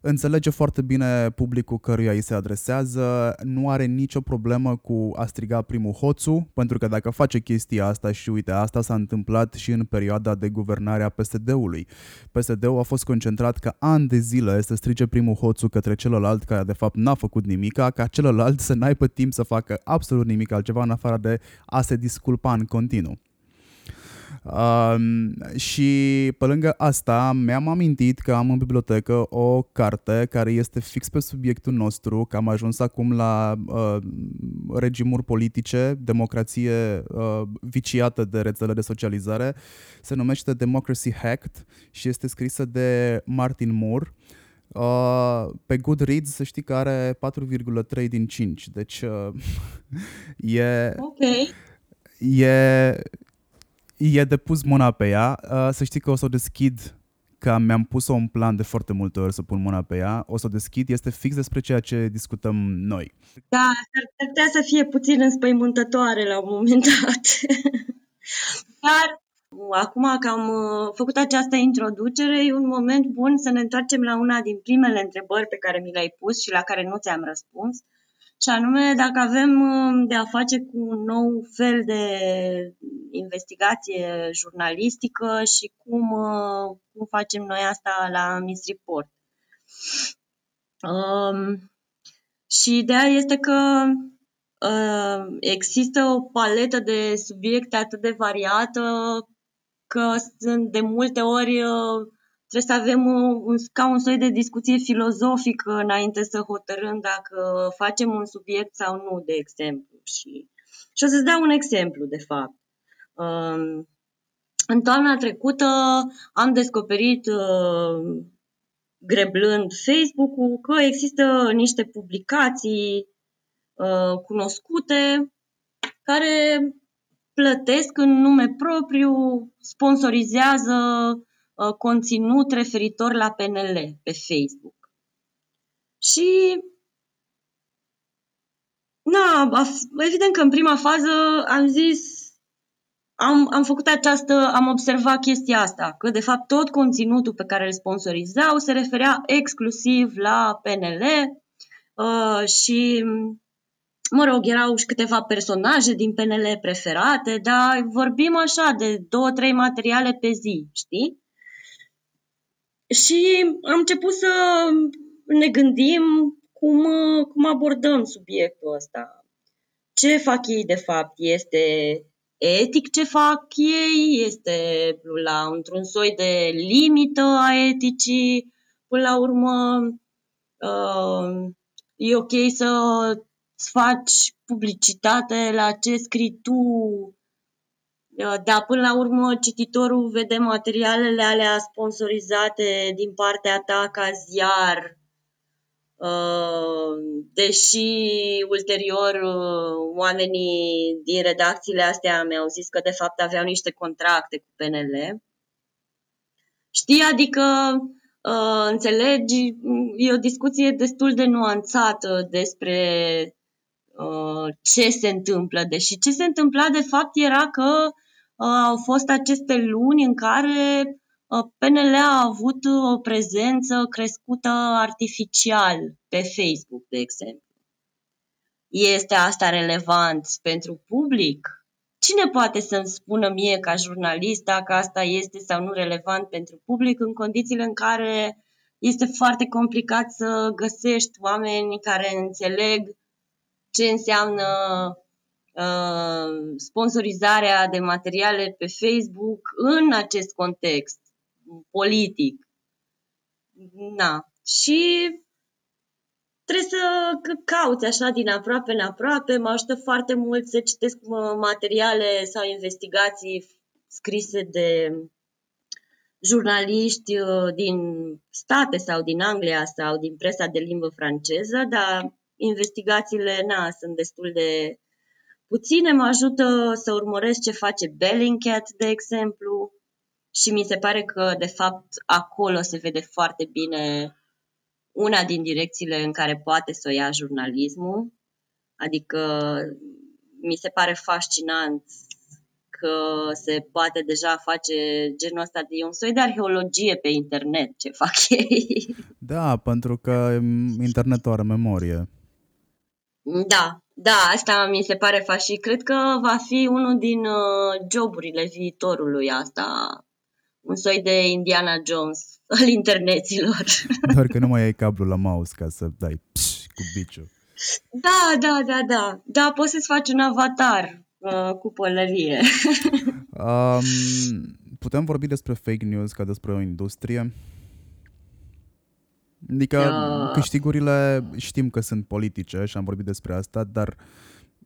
Înțelege foarte bine publicul căruia îi se adresează, nu are nicio problemă cu a striga primul hoțu, pentru că dacă face chestia asta și uite, asta s-a întâmplat și în perioada de guvernare a PSD-ului. PSD-ul a fost concentrat ca ani de zile să strige primul hoțu către celălalt care de fapt n-a făcut nimica, ca celălalt să n-aibă timp să facă absolut nimic altceva în afară de a se disculpa în continuu. Um, și pe lângă asta mi-am amintit că am în bibliotecă o carte care este fix pe subiectul nostru, că am ajuns acum la uh, regimuri politice, democrație uh, viciată de rețele de socializare. Se numește Democracy Hacked și este scrisă de Martin Moore. Uh, pe Goodreads să știi că are 4,3 din 5, deci uh, [laughs] e, Ok. e, e de pus mâna pe ea. Uh, să știi că o să o deschid, că mi-am pus-o în plan de foarte multe ori să pun mâna pe ea. O să o deschid, este fix despre ceea ce discutăm noi. Da, ar putea să fie puțin înspăimântătoare la un moment dat. [laughs] Dar acum că am uh, făcut această introducere, e un moment bun să ne întoarcem la una din primele întrebări pe care mi le-ai pus și la care nu ți-am răspuns. Și anume, dacă avem uh, de a face cu un nou fel de investigație jurnalistică și cum, uh, cum facem noi asta la Miss Report. Um, și ideea este că uh, există o paletă de subiecte atât de variată că sunt de multe ori uh, trebuie să avem un, un, ca un soi de discuție filozofică înainte să hotărâm dacă facem un subiect sau nu, de exemplu. Și, și o să-ți dau un exemplu, de fapt. Uh, în toamna trecută am descoperit uh, greblând Facebook-ul că există niște publicații uh, cunoscute care plătesc în nume propriu, sponsorizează uh, conținut referitor la PNL pe Facebook. Și na, evident că în prima fază am zis am, am făcut această, am observat chestia asta, că de fapt tot conținutul pe care îl sponsorizau se referea exclusiv la PNL uh, și, mă rog, erau și câteva personaje din PNL preferate, dar vorbim așa de două, trei materiale pe zi, știi? Și am început să ne gândim cum, cum abordăm subiectul ăsta. Ce fac ei de fapt? Este etic ce fac ei? Este la într-un soi de limită a eticii? Până la urmă, uh, e ok să faci publicitate la ce scrii tu, uh, dar până la urmă cititorul vede materialele alea sponsorizate din partea ta ca ziar, uh, deși ulterior uh, oamenii din redacțiile astea mi-au zis că de fapt aveau niște contracte cu PNL. Știi, adică uh, înțelegi, e o discuție destul de nuanțată despre uh, ce se întâmplă, deși ce se întâmpla de fapt era că uh, au fost aceste luni în care uh, PNL a avut o prezență crescută artificial pe Facebook, de exemplu. Este asta relevant pentru public? Cine poate să-mi spună mie ca jurnalist dacă asta este sau nu relevant pentru public în condițiile în care este foarte complicat să găsești oameni care înțeleg ce înseamnă uh, sponsorizarea de materiale pe Facebook în acest context politic. Na. Și trebuie să cauți așa din aproape în aproape. Mă ajută foarte mult să citesc materiale sau investigații scrise de jurnaliști uh, din state sau din Anglia sau din presa de limbă franceză, dar investigațiile na, sunt destul de puține. Mă ajută să urmăresc ce face Bellingcat, de exemplu, și mi se pare că, de fapt, acolo se vede foarte bine una din direcțiile în care poate să o ia jurnalismul. Adică mi se pare fascinant că se poate deja face genul ăsta de un soi de arheologie pe internet, ce fac [laughs] ei. Da, pentru că internetul are memorie. Da, da, asta mi se pare faci și cred că va fi unul din uh, joburile viitorului asta, un soi de Indiana Jones [laughs] al interneților. [laughs] Doar că nu mai ai cablu la mouse ca să dai pș, cu biciul. Da, da, da, da. Da, poți să-ți faci un avatar uh, cu pălărie. [laughs] um, putem vorbi despre fake news ca despre o industrie? Adică uh. câștigurile știm că sunt politice și am vorbit despre asta, dar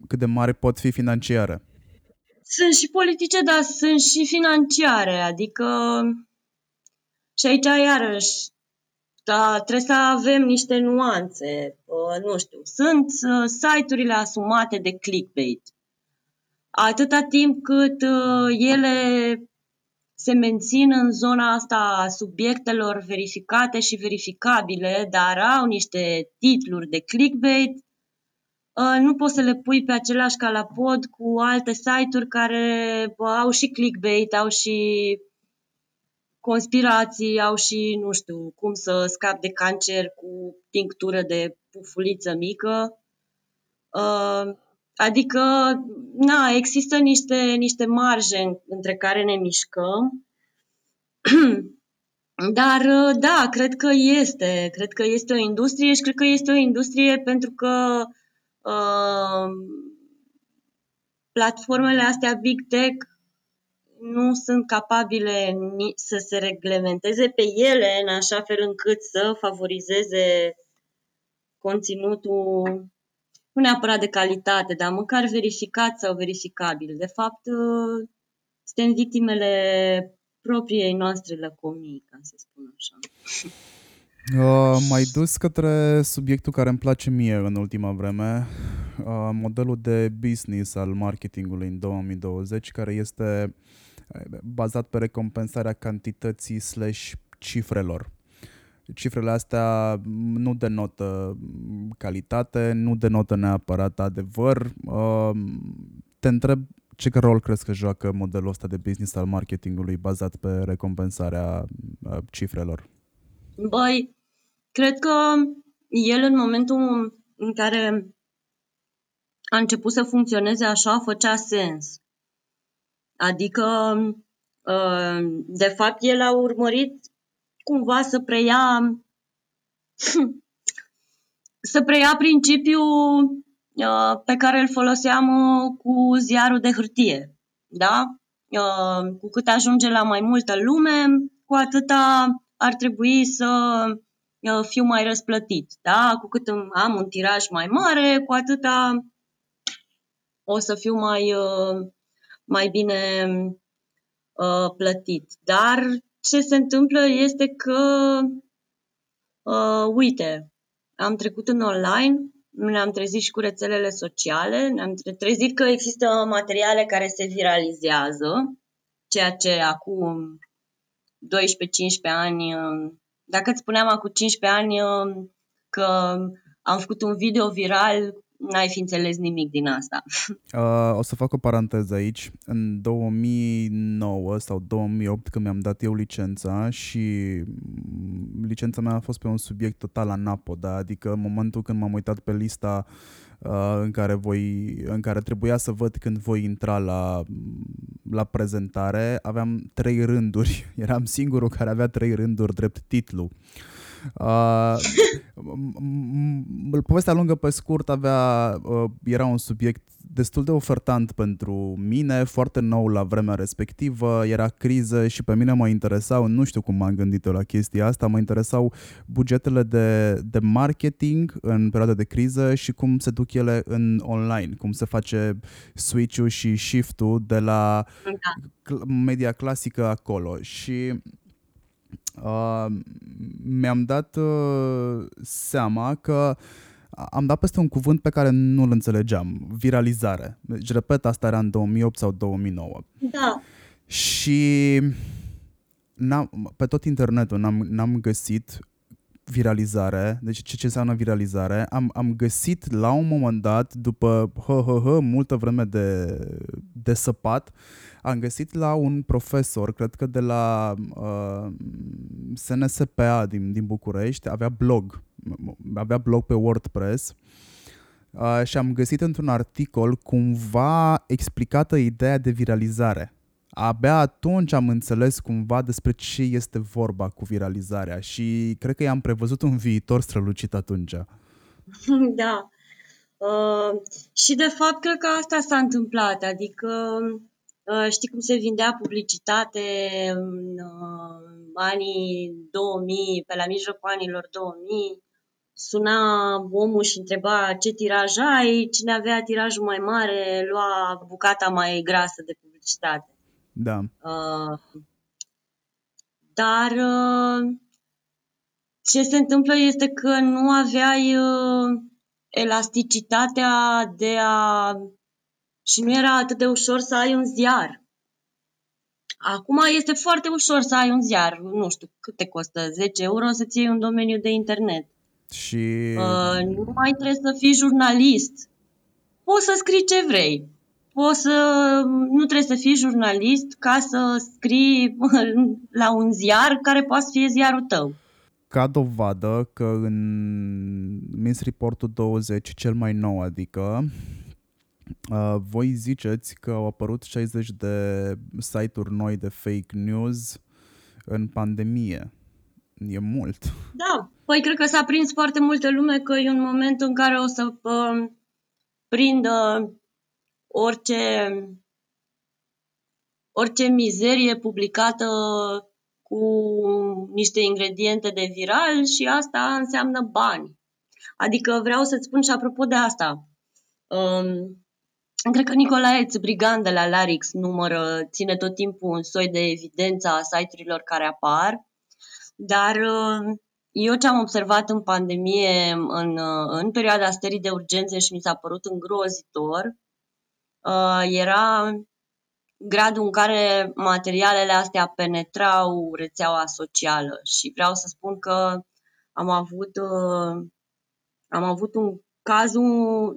cât de mari pot fi financiare? Sunt și politice, dar sunt și financiare, adică și aici iarăși da, trebuie să avem niște nuanțe, uh, nu știu, sunt uh, site-urile asumate de clickbait. Atâta timp cât uh, ele se mențin în zona asta a subiectelor verificate și verificabile, dar au niște titluri de clickbait, uh, nu poți să le pui pe același calapod cu alte site-uri care au și clickbait, au și conspirații, au și, nu știu, cum să scap de cancer cu tinctură de pufuliță mică. Uh, Adică, na, există niște, niște marje între care ne mișcăm. [clears throat] Dar, da, cred că este. Cred că este o industrie și cred că este o industrie pentru că uh, platformele astea Big Tech nu sunt capabile să se reglementeze pe ele în așa fel încât să favorizeze conținutul nu neapărat de calitate, dar măcar verificat sau verificabil. De fapt, uh, suntem victimele propriei noastre lăcomii, ca să spun așa. [laughs] Uh, mai dus către subiectul care îmi place mie în ultima vreme, uh, modelul de business al marketingului în 2020, care este uh, bazat pe recompensarea cantității slash cifrelor cifrele astea nu denotă calitate, nu denotă neapărat adevăr. Um, te întreb ce rol crezi că joacă modelul ăsta de business al marketingului bazat pe recompensarea uh, cifrelor? Băi, cred că el în momentul în care a început să funcționeze așa, făcea sens. Adică, uh, de fapt, el a urmărit cumva să preia să preia principiul uh, pe care îl foloseam uh, cu ziarul de hârtie. Da? Uh, cu cât ajunge la mai multă lume, cu atâta ar trebui să uh, fiu mai răsplătit. Da? Cu cât am un tiraj mai mare, cu atâta o să fiu mai, uh, mai bine uh, plătit. Dar ce se întâmplă este că, uh, uite, am trecut în online, ne-am trezit și cu rețelele sociale, ne-am trezit că există materiale care se viralizează, ceea ce acum 12-15 ani, uh, dacă îți spuneam acum 15 ani uh, că am făcut un video viral n-ai fi înțeles nimic din asta. [laughs] Uh, o să fac o paranteză aici. În 2009 sau 2008, când mi-am dat eu licența și mm, licența mea a fost pe un subiect total anapoda, adică în momentul când m-am uitat pe lista uh, în care, voi, în care trebuia să văd când voi intra la, la prezentare, aveam trei rânduri. [laughs] Eram singurul care avea trei rânduri drept titlu. Uh, Uh, [laughs] povestea lungă pe scurt avea, uh, era un subiect destul de ofertant pentru mine, foarte nou la vremea respectivă, era criză și pe mine mă interesau, nu știu cum m-am gândit eu la chestia asta, mă interesau bugetele de, de marketing în perioada de criză și cum se duc ele în online, cum se face switch-ul și shift-ul de la da. media clasică acolo și uh, mi-am dat uh, seama că am dat peste un cuvânt pe care nu-l înțelegeam, viralizare. Deci, repet, asta era în 2008 sau 2009. Da. Și n-am, pe tot internetul n-am, n-am găsit viralizare, deci ce, ce înseamnă viralizare, am, am găsit la un moment dat, după hă, hă, hă, multă vreme de, de săpat, am găsit la un profesor, cred că de la uh, SNSPA din, din București, avea blog, avea blog pe WordPress uh, și am găsit într-un articol cumva explicată ideea de viralizare. Abia atunci am înțeles cumva despre ce este vorba cu viralizarea și cred că i-am prevăzut un viitor strălucit atunci. [laughs] Da. Uh, și de fapt cred că asta s-a întâmplat, adică uh, știi cum se vindea publicitate în uh, anii 2000, pe la mijlocul anilor 2000, suna omul și întreba ce tiraj ai, cine avea tirajul mai mare lua bucata mai grasă de publicitate. Da. Uh, dar uh, ce se întâmplă este că nu aveai uh, elasticitatea de a... și nu era atât de ușor să ai un ziar. Acum este foarte ușor să ai un ziar, nu știu cât te costă, 10 euro să-ți iei un domeniu de internet. Și... Uh, nu mai trebuie să fii jurnalist. Poți să scrii ce vrei poți să, nu trebuie să fii jurnalist ca să scrii [laughs] la un ziar care poate fi ziarul tău. Ca dovadă că în Miss Report 20, cel mai nou, adică, uh, voi ziceți că au apărut 60 de site-uri noi de fake news în pandemie. E mult. Da, păi cred că s-a prins foarte multă lume că e un moment în care o să uh, prindă orice, orice mizerie publicată cu niște ingrediente de viral și asta înseamnă bani. Adică vreau să-ți spun și apropo de asta. Um, cred că Nicolae Țubrigan de la Larix numără, ține tot timpul un soi de evidență a site-urilor care apar, dar uh, eu ce am observat în pandemie, în, uh, în perioada stării de urgențe și mi s-a părut îngrozitor, uh, era gradul în care materialele astea penetrau rețeaua socială și vreau să spun că am avut, uh, am avut un caz,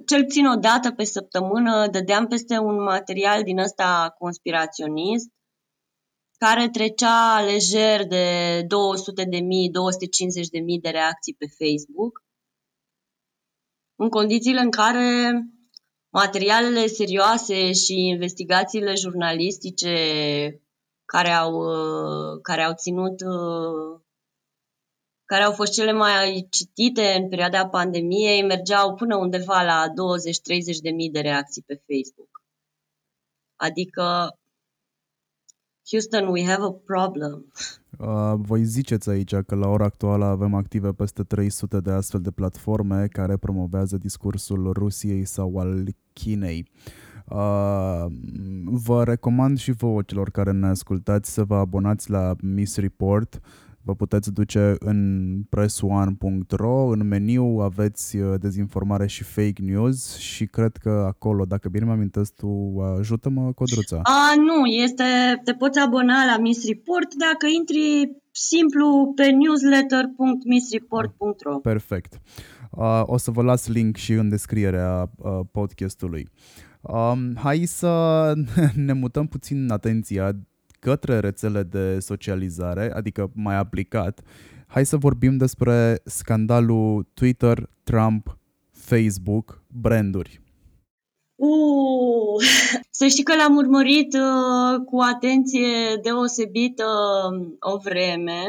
cel puțin o dată pe săptămână, dădeam peste un material din ăsta conspiraționist care trecea lejer de 200 de mii, 250 de mii de reacții pe Facebook, în condițiile în care materialele serioase și investigațiile jurnalistice care au, care au ținut care au fost cele mai citite în perioada pandemiei mergeau până undeva la 20-30 de mii de reacții pe Facebook. Adică, Houston, we have a problem. Uh, voi ziceți aici că la ora actuală avem active peste 300 de astfel de platforme care promovează discursul Rusiei sau al Chinei. Uh, vă recomand și vouă celor care ne ascultați să vă abonați la Miss Report vă puteți duce în press1.ro, în meniu aveți uh, dezinformare și fake news și cred că acolo, dacă bine mă amintesc tu, ajută-mă, Codruța. A, nu, este, te poți abona la Miss Report dacă intri simplu pe newsletter.missreport.ro Perfect. Uh, o să vă las link și în descrierea uh, podcastului. Um, hai să [laughs] ne mutăm puțin atenția către rețele de socializare, adică mai aplicat, hai să vorbim despre scandalul Twitter, Trump, Facebook, branduri. Uh, [laughs] să știi că l-am urmărit uh, cu atenție deosebită uh, o vreme,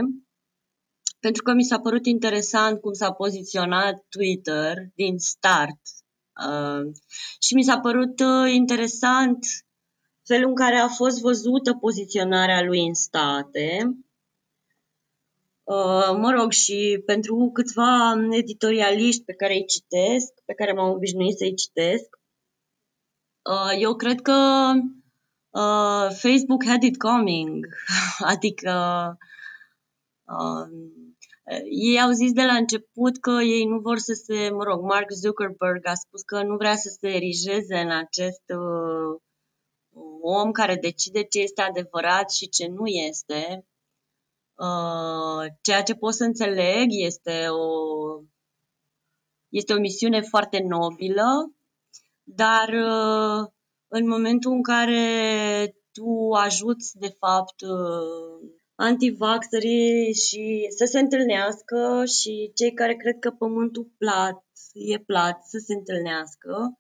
pentru că mi s-a părut interesant cum s-a poziționat Twitter din start. Uh, și mi s-a părut uh, interesant felul în care a fost văzută poziționarea lui în state. Uh, mă rog, și pentru câțiva editorialiști pe care îi citesc, pe care m-am obișnuit să-i citesc, uh, eu cred că uh, Facebook had it coming. [laughs] adică ei au zis de la început că ei nu vor să se, mă rog, Mark Zuckerberg a spus că nu vrea să se erigeze în acest uh, om care decide ce este adevărat și ce nu este. Uh, ceea ce pot să înțeleg este o, este o misiune foarte nobilă, dar uh, în momentul în care tu ajuți, de fapt, uh, antivaxerii și să se întâlnească și cei care cred că pământul plat e plat să se întâlnească,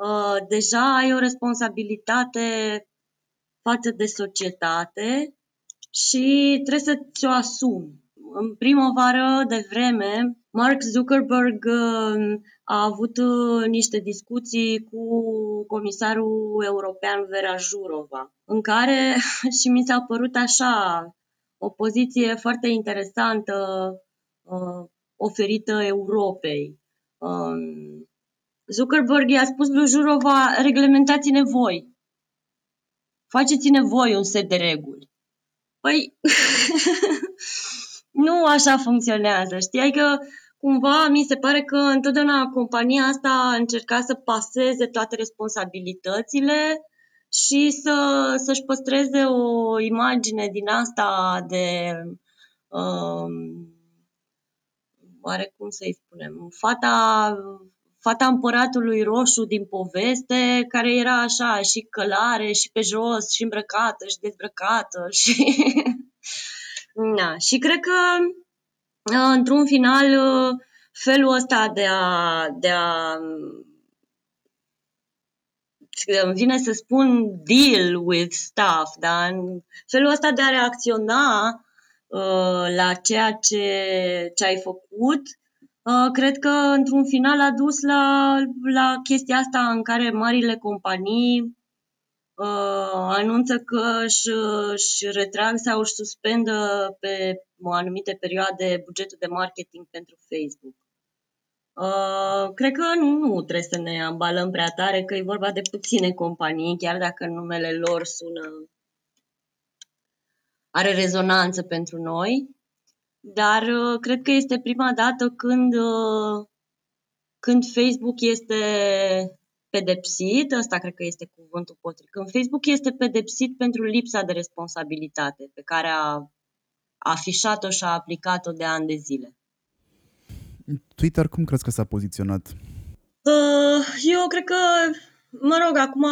Uh, deja ai o responsabilitate față de societate și trebuie să ți-o asumi. În primăvară de vreme, Mark Zuckerberg uh, a avut uh, niște discuții cu comisarul european Vera Jurova, în care [laughs] și mi s-a părut așa o poziție foarte interesantă uh, oferită Europei. Um, Zuckerberg i-a spus lui Jurova, reglementați-ne voi. Faceți-ne voi un set de reguli. Păi, [laughs] nu așa funcționează, știi? Adică, cumva, mi se pare că întotdeauna compania asta a încercat să paseze toate responsabilitățile și să, să-și păstreze o imagine din asta de um, oare cum să-i spunem, fata fata împăratului roșu din poveste, care era așa și călare și pe jos și îmbrăcată și dezbrăcată [laughs] și... Na, și cred că într-un final felul ăsta de a, de a îmi vine să spun deal with stuff, da? felul ăsta de a reacționa uh, la ceea ce, ce ai făcut Uh, cred că într-un final a dus la, la chestia asta în care marile companii uh, anunță că își, își retrag sau își suspendă pe o anumite perioade bugetul de marketing pentru Facebook. Uh, cred că nu, nu trebuie să ne ambalăm prea tare, că e vorba de puține companii, chiar dacă numele lor sună are rezonanță pentru noi. Dar uh, cred că este prima dată când, uh, când Facebook este pedepsit, ăsta cred că este cuvântul potrivit, când Facebook este pedepsit pentru lipsa de responsabilitate pe care a afișat-o și a aplicat-o de ani de zile. Twitter cum crezi că s-a poziționat? Uh, eu cred că, mă rog, acum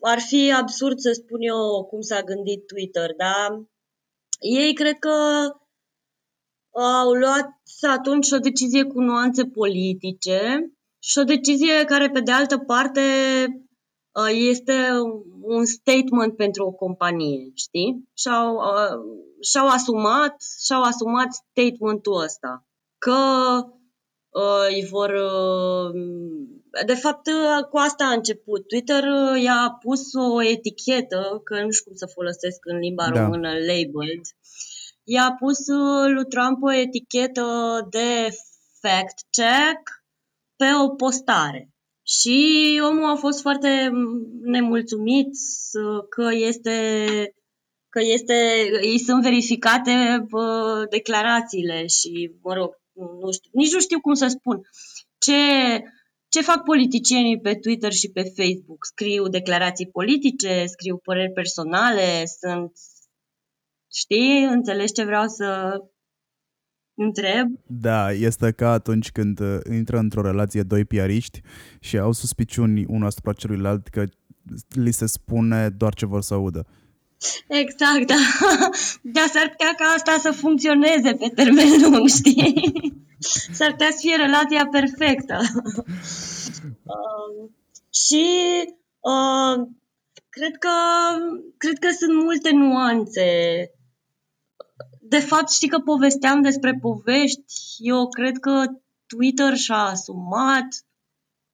ar fi absurd să spun eu cum s-a gândit Twitter, dar ei cred că au luat atunci o decizie cu nuanțe politice și o decizie care, pe de altă parte, uh, este un statement pentru o companie, știi? Și-au, uh, și-au asumat, și-au asumat statementul ăsta că uh, îi vor uh, de fapt, cu asta a început. Twitter i-a pus o etichetă, că nu știu cum să folosesc în limba da. română, labeled. I-a pus lui Trump o etichetă de fact-check pe o postare. Și omul a fost foarte nemulțumit că este că este, îi sunt verificate bă, declarațiile și, mă rog, nu știu, nici nu știu cum să spun. Ce, ce fac politicienii pe Twitter și pe Facebook? Scriu declarații politice, scriu păreri personale, sunt... Știi? Înțelegi ce vreau să întreb? Da, este ca atunci când uh, intră într-o relație doi piariști și au suspiciuni unul asupra celuilalt că li se spune doar ce vor să audă. Exact, da. [laughs] Dar s-ar putea ca asta să funcționeze pe termen lung, [laughs] știi? S-ar putea să fie relația perfectă. uh, [laughs] și uh, cred, că, cred că sunt multe nuanțe. De fapt, știi că povesteam despre povești. Eu cred că Twitter și-a asumat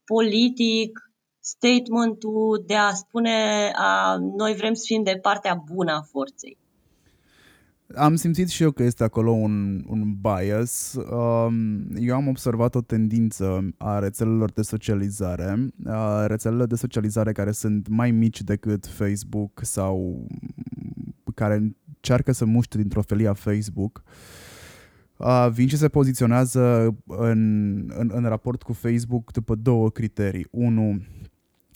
politic statementul de a spune a, noi vrem să fim de partea bună a forței. Am simțit și eu că este acolo un, un bias. Um, eu am observat o tendință a rețelelor de socializare, a rețelele de socializare care sunt mai mici decât Facebook sau care încearcă să muște dintr-o felie a Facebook, uh, vin și se poziționează în, în, în raport cu Facebook după două criterii. Unu,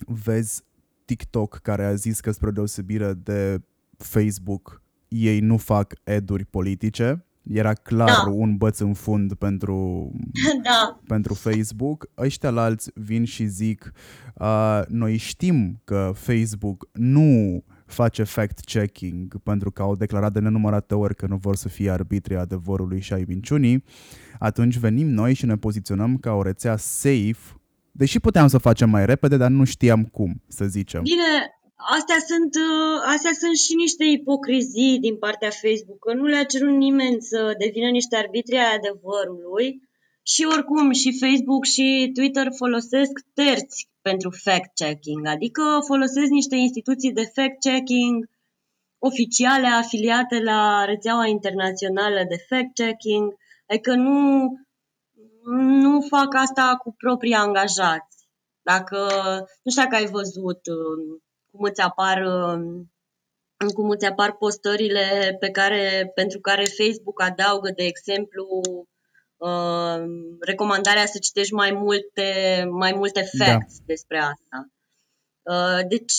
vezi TikTok care a zis că spre deosebire de Facebook ei nu fac eduri politice. Era clar da. un băț în fund pentru, [laughs] da. pentru Facebook. Ăștia la alți vin și zic uh, noi știm că Facebook nu face fact-checking pentru că au declarat de nenumărate ori că nu vor să fie arbitrii adevărului și ai minciunii, atunci venim noi și ne poziționăm ca o rețea safe, deși puteam să facem mai repede, dar nu știam cum, să zicem. Bine, astea sunt, uh, astea sunt și niște ipocrizii din partea Facebook, că nu le-a cerut nimeni să devină niște arbitri ai adevărului și oricum și Facebook și Twitter folosesc terți pentru fact-checking, adică folosesc niște instituții de fact-checking oficiale afiliate la rețeaua internațională de fact-checking, adică nu, nu fac asta cu proprii angajați. Dacă, nu știu dacă ai văzut uh, cum îți apar um, cum îți apar postările pe care, pentru care Facebook adaugă, de exemplu, uh, recomandarea să citești mai multe, mai multe da. facts da. despre asta. Uh, deci,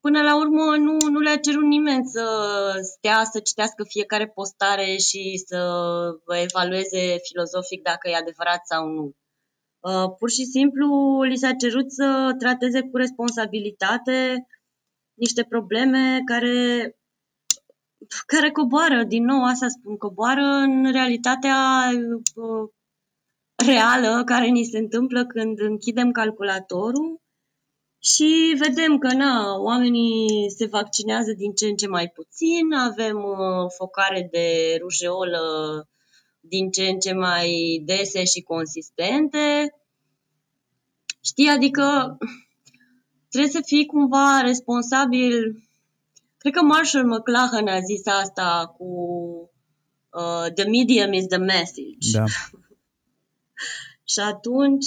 până la urmă, nu, nu le-a cerut nimeni să stea să citească fiecare postare și să evalueze filozofic dacă e adevărat sau nu. Uh, pur și simplu li s-a cerut să trateze cu responsabilitate niște probleme care, care coboară, din nou asta spun, coboară în realitatea uh, reală care ni se întâmplă când închidem calculatorul și vedem că na, oamenii se vaccinează din ce în ce mai puțin, avem uh, focare de rujeolă din ce în ce mai dese și consistente. Știi, adică trebuie să fii cumva responsabil. Cred că Marshall McLuhan a zis asta cu uh, The medium is the message. Da. [laughs] și atunci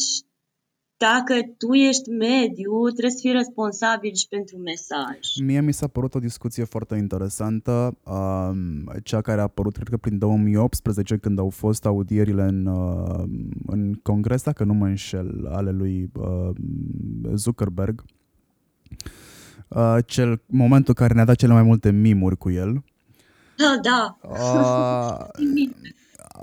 dacă tu ești mediu, trebuie să fii responsabil și pentru mesaj. Mie mi s-a părut o discuție foarte interesantă, um, cea care a apărut, cred că prin 2018, când au fost audierile în, uh, în congres, dacă nu mă înșel, ale lui uh, Zuckerberg. Uh, cel momentul care ne-a dat cele mai multe mimuri cu el. Da, da. Uh,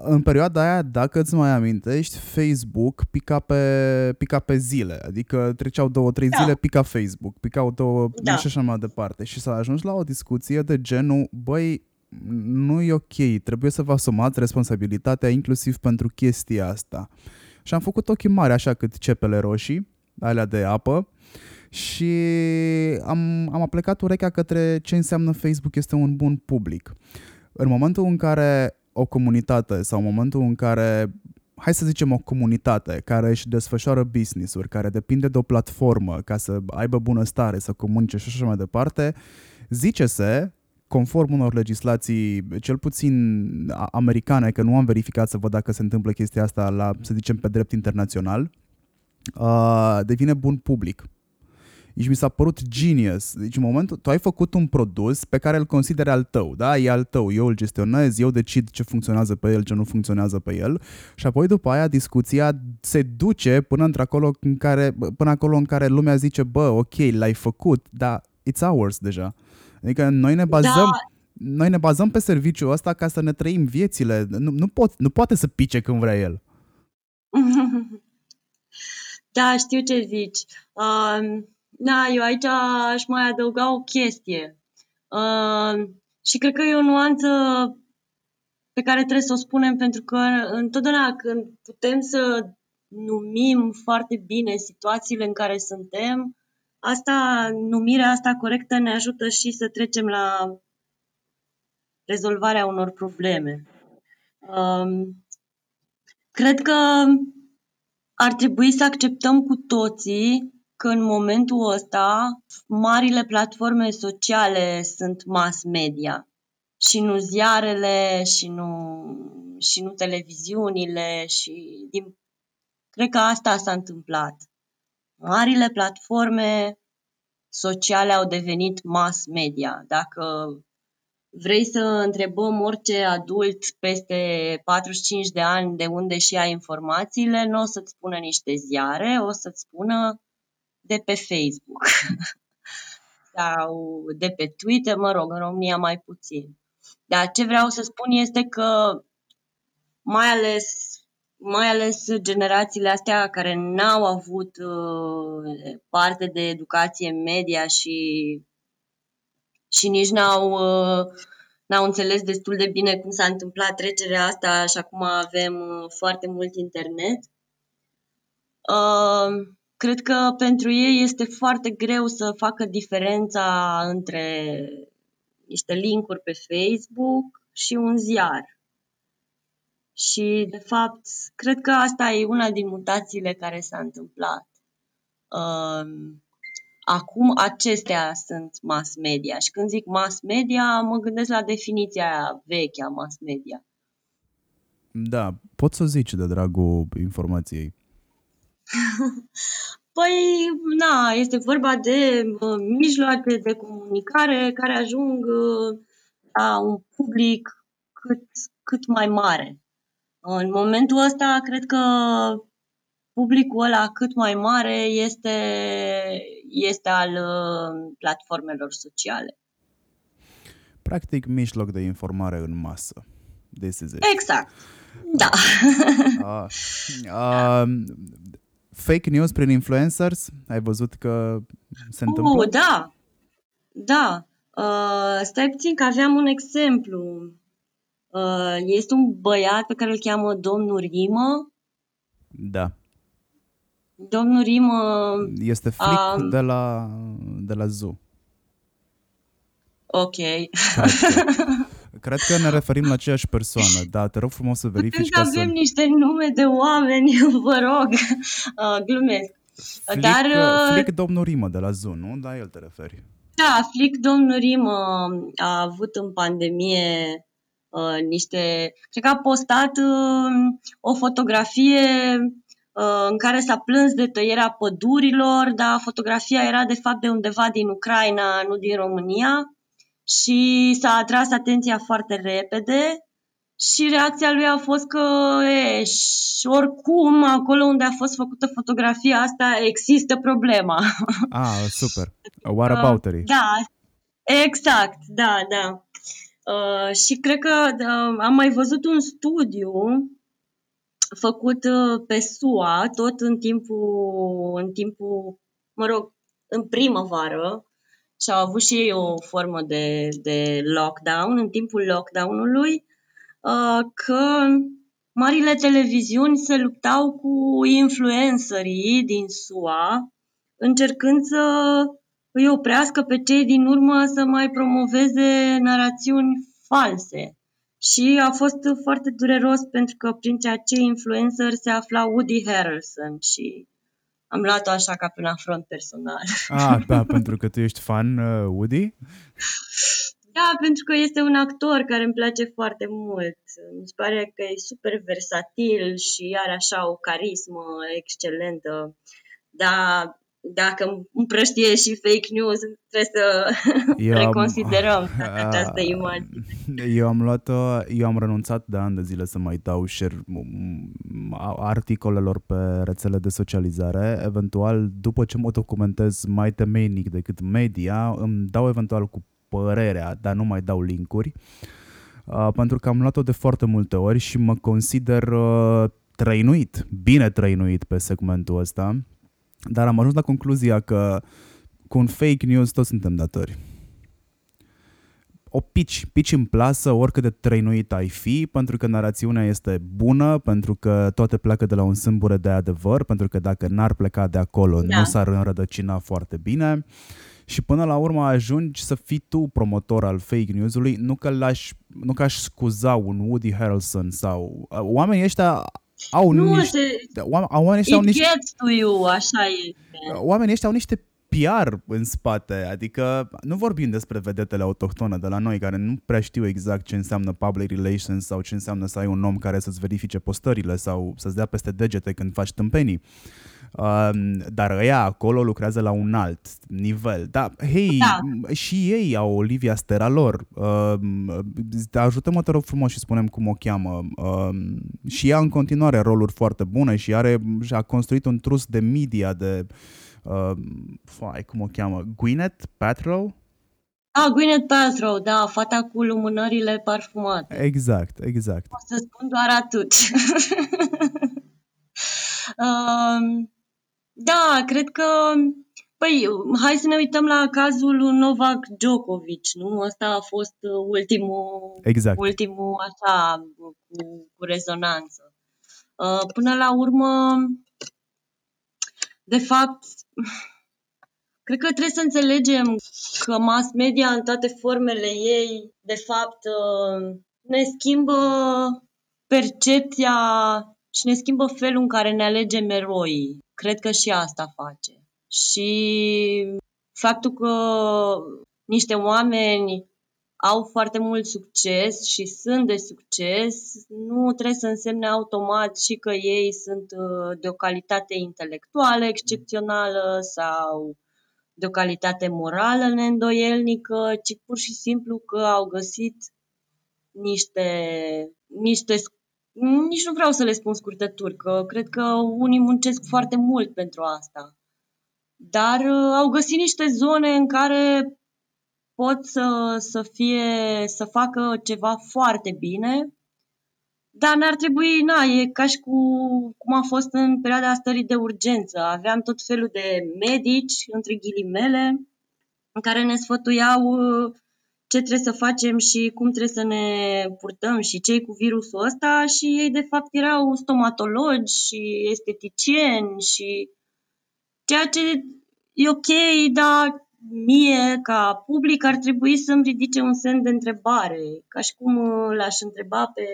în perioada aia, dacă îți mai amintești, Facebook pica pe, pica pe zile, adică treceau două, trei da. zile, pica Facebook, picau două da. și așa mai departe. Și s-a ajuns la o discuție de genul, băi, nu e ok, trebuie să vă asumați responsabilitatea inclusiv pentru chestia asta. Și am făcut ochii mari așa cât cepele roșii, alea de apă, și am, am aplicat urechea către ce înseamnă Facebook este un bun public. În momentul în care o comunitate sau în momentul în care hai să zicem o comunitate care își desfășoară business-uri, care depinde de o platformă ca să aibă bunăstare, să comunice și așa mai departe, zice-se conform unor legislații, cel puțin americane, că nu am verificat să văd dacă se întâmplă chestia asta la, să zicem, pe drept internațional, uh, devine bun public. Deci mi s-a părut genius. Deci în momentul, tu ai făcut un produs pe care îl consideri al tău, da? E al tău, eu îl gestionez, eu decid ce funcționează pe el, ce nu funcționează pe el și apoi după aia discuția se duce până într-acolo în care, până acolo în care lumea zice, bă, ok, l-ai făcut, dar it's ours deja. Adică noi ne bazăm, da. noi ne bazăm pe serviciul ăsta ca să ne trăim viețile. Nu, nu, pot, nu poate să pice când vrea el. [laughs] Da, știu ce zici. Uh, da, eu aici aș mai adăuga o chestie. Uh, și cred că e o nuanță pe care trebuie să o spunem pentru că întotdeauna când putem să numim foarte bine situațiile în care suntem, asta, numirea asta corectă ne ajută și să trecem la rezolvarea unor probleme. Um, cred că ar trebui să acceptăm cu toții că în momentul ăsta marile platforme sociale sunt mass media și nu ziarele și nu, și nu televiziunile și din... cred că asta s-a întâmplat. Marile platforme sociale au devenit mass media. Dacă vrei să întrebăm orice adult peste 45 de ani de unde și ia informațiile, nu o să-ți spună niște ziare, o să-ți spună de pe Facebook [laughs] sau de pe Twitter, mă rog, în România mai puțin. Dar ce vreau să spun este că mai ales, mai ales generațiile astea care n-au avut uh, parte de educație media și, și nici n-au, uh, n-au înțeles destul de bine cum s-a întâmplat trecerea asta și acum avem uh, foarte mult internet. Uh, cred că pentru ei este foarte greu să facă diferența între niște linkuri pe Facebook și un ziar. Și, de fapt, cred că asta e una din mutațiile care s-a întâmplat. Um, acum acestea sunt mass media și când zic mass media mă gândesc la definiția veche a mass media. Da, pot să zici de dragul informației. [laughs] Păi, na, este vorba de uh, mijloace de comunicare care ajung uh, la un public cât, cât mai mare. În momentul ăsta, cred că publicul ăla cât mai mare este, este al uh, platformelor sociale. Practic, mijloc de informare în masă. This is it. Exact. Da. uh, [laughs] uh, fake news prin influencers? Ai văzut că se întâmplă? Uh, da, da. Uh, stai puțin că aveam un exemplu. Uh, este un băiat pe care îl cheamă domnul Rimă. Da. Domnul Rimă... Este flic uh, de la, de la Zoo. Ok. [laughs] Cred că ne referim la aceeași persoană, dar te rog frumos să verifici ca să... avem niște nume de oameni, [laughs] vă rog, uh, glumesc. Flick, Dar, uh, Flick domnul Rimă de la Zoo, nu? Da, el te referi. Da, Flick domnul Rimă a avut în pandemie uh, niște... Cred că a postat uh, o fotografie uh, în care s-a plâns de tăierea pădurilor, dar fotografia era de fapt de undeva din Ucraina, nu din România și s-a atras atenția foarte repede și reacția lui a fost că eș, și oricum acolo unde a fost făcută fotografia asta există problema. [laughs] Ah, super. What about it? Da, exact, da, da. Uh, și cred că uh, am mai văzut un studiu făcut uh, pe SUA, tot în timpul, în timpul, mă rog, în primăvară, și au avut și ei o formă de, de lockdown în timpul lockdown-ului, uh, că marile televiziuni se luptau cu influencerii din SUA încercând să îi oprească pe cei din urmă să mai promoveze narațiuni false. Și a fost foarte dureros pentru că printre acei influencer se afla Woody Harrelson și am luat-o așa ca pe un afront personal. Ah, da, [laughs] pentru că tu ești fan uh, Woody? Da, pentru că este un actor care îmi place foarte mult. Mi se pare că e super versatil și are așa o carismă excelentă. Dar dacă împrăștie și fake news, trebuie să [laughs] eu reconsiderăm am, [laughs] această imagine. Eu am luat eu am renunțat de ani de zile să mai dau share articolelor pe rețele de socializare. Eventual, după ce mă documentez mai temeinic decât media, îmi dau eventual cu părerea, dar nu mai dau linkuri. Uh, pentru că am luat-o de foarte multe ori și mă consider uh, trăinuit, bine trăinuit pe segmentul ăsta dar am ajuns la concluzia că cu un fake news toți suntem datori. O pici, pici în plasă oricât de trăinuit ai fi, pentru că narațiunea este bună, pentru că toate pleacă de la un sâmbure de adevăr, pentru că dacă n-ar pleca de acolo, da. nu s-ar înrădăcina foarte bine. Și până la urmă ajungi să fii tu promotor al fake news-ului, nu că, l-aș, nu că aș scuza un Woody Harrelson sau... Oamenii ăștia au nu, niște... Se... Oamenii ăștia au niște... gets to you, așa e. Oamenii ăștia au niște PR în spate, adică nu vorbim despre vedetele autohtone de la noi care nu prea știu exact ce înseamnă public relations sau ce înseamnă să ai un om care să-ți verifice postările sau să-ți dea peste degete când faci tâmpenii. Uh, dar ăia acolo lucrează la un alt nivel. Da, hei, da. și ei au Olivia Stera lor. Uh, ajută-mă, te rog frumos și spunem cum o cheamă. Uh, și ea în continuare roluri foarte bune și are și a construit un trus de media de uh, fai, cum o cheamă? Gwyneth Paltrow? Ah, Gwyneth Paltrow, da, fata cu lumânările parfumate. Exact, exact. O să spun doar atât. [laughs] uh, Da, cred că Păi, hai să ne uităm la cazul Novak Djokovic, nu? Asta a fost ultimul, exact. ultimul așa, cu, cu rezonanță. Uh, până la urmă, de fapt, cred că trebuie să înțelegem că mass media în toate formele ei, de fapt, uh, ne schimbă percepția și ne schimbă felul în care ne alegem eroii. Cred că și asta face. Și faptul că niște oameni au foarte mult succes și sunt de succes, nu trebuie să însemne automat și că ei sunt uh, de o calitate intelectuală excepțională sau de o calitate morală neîndoielnică, ci pur și simplu că au găsit niște, niște nici nu vreau să le spun scurtături, că cred că unii muncesc foarte mult pentru asta. Dar uh, au găsit niște zone în care pot să, să fie, să facă ceva foarte bine, dar n-ar trebui, na, e ca și cu cum a fost în perioada stării de urgență. Aveam tot felul de medici, între ghilimele, în care ne sfătuiau uh, ce trebuie să facem și cum trebuie să ne purtăm și cei cu virusul ăsta și ei de fapt erau stomatologi și esteticieni și ceea ce e ok, dar mie ca public ar trebui să-mi ridice un semn de întrebare, ca și cum l-aș întreba pe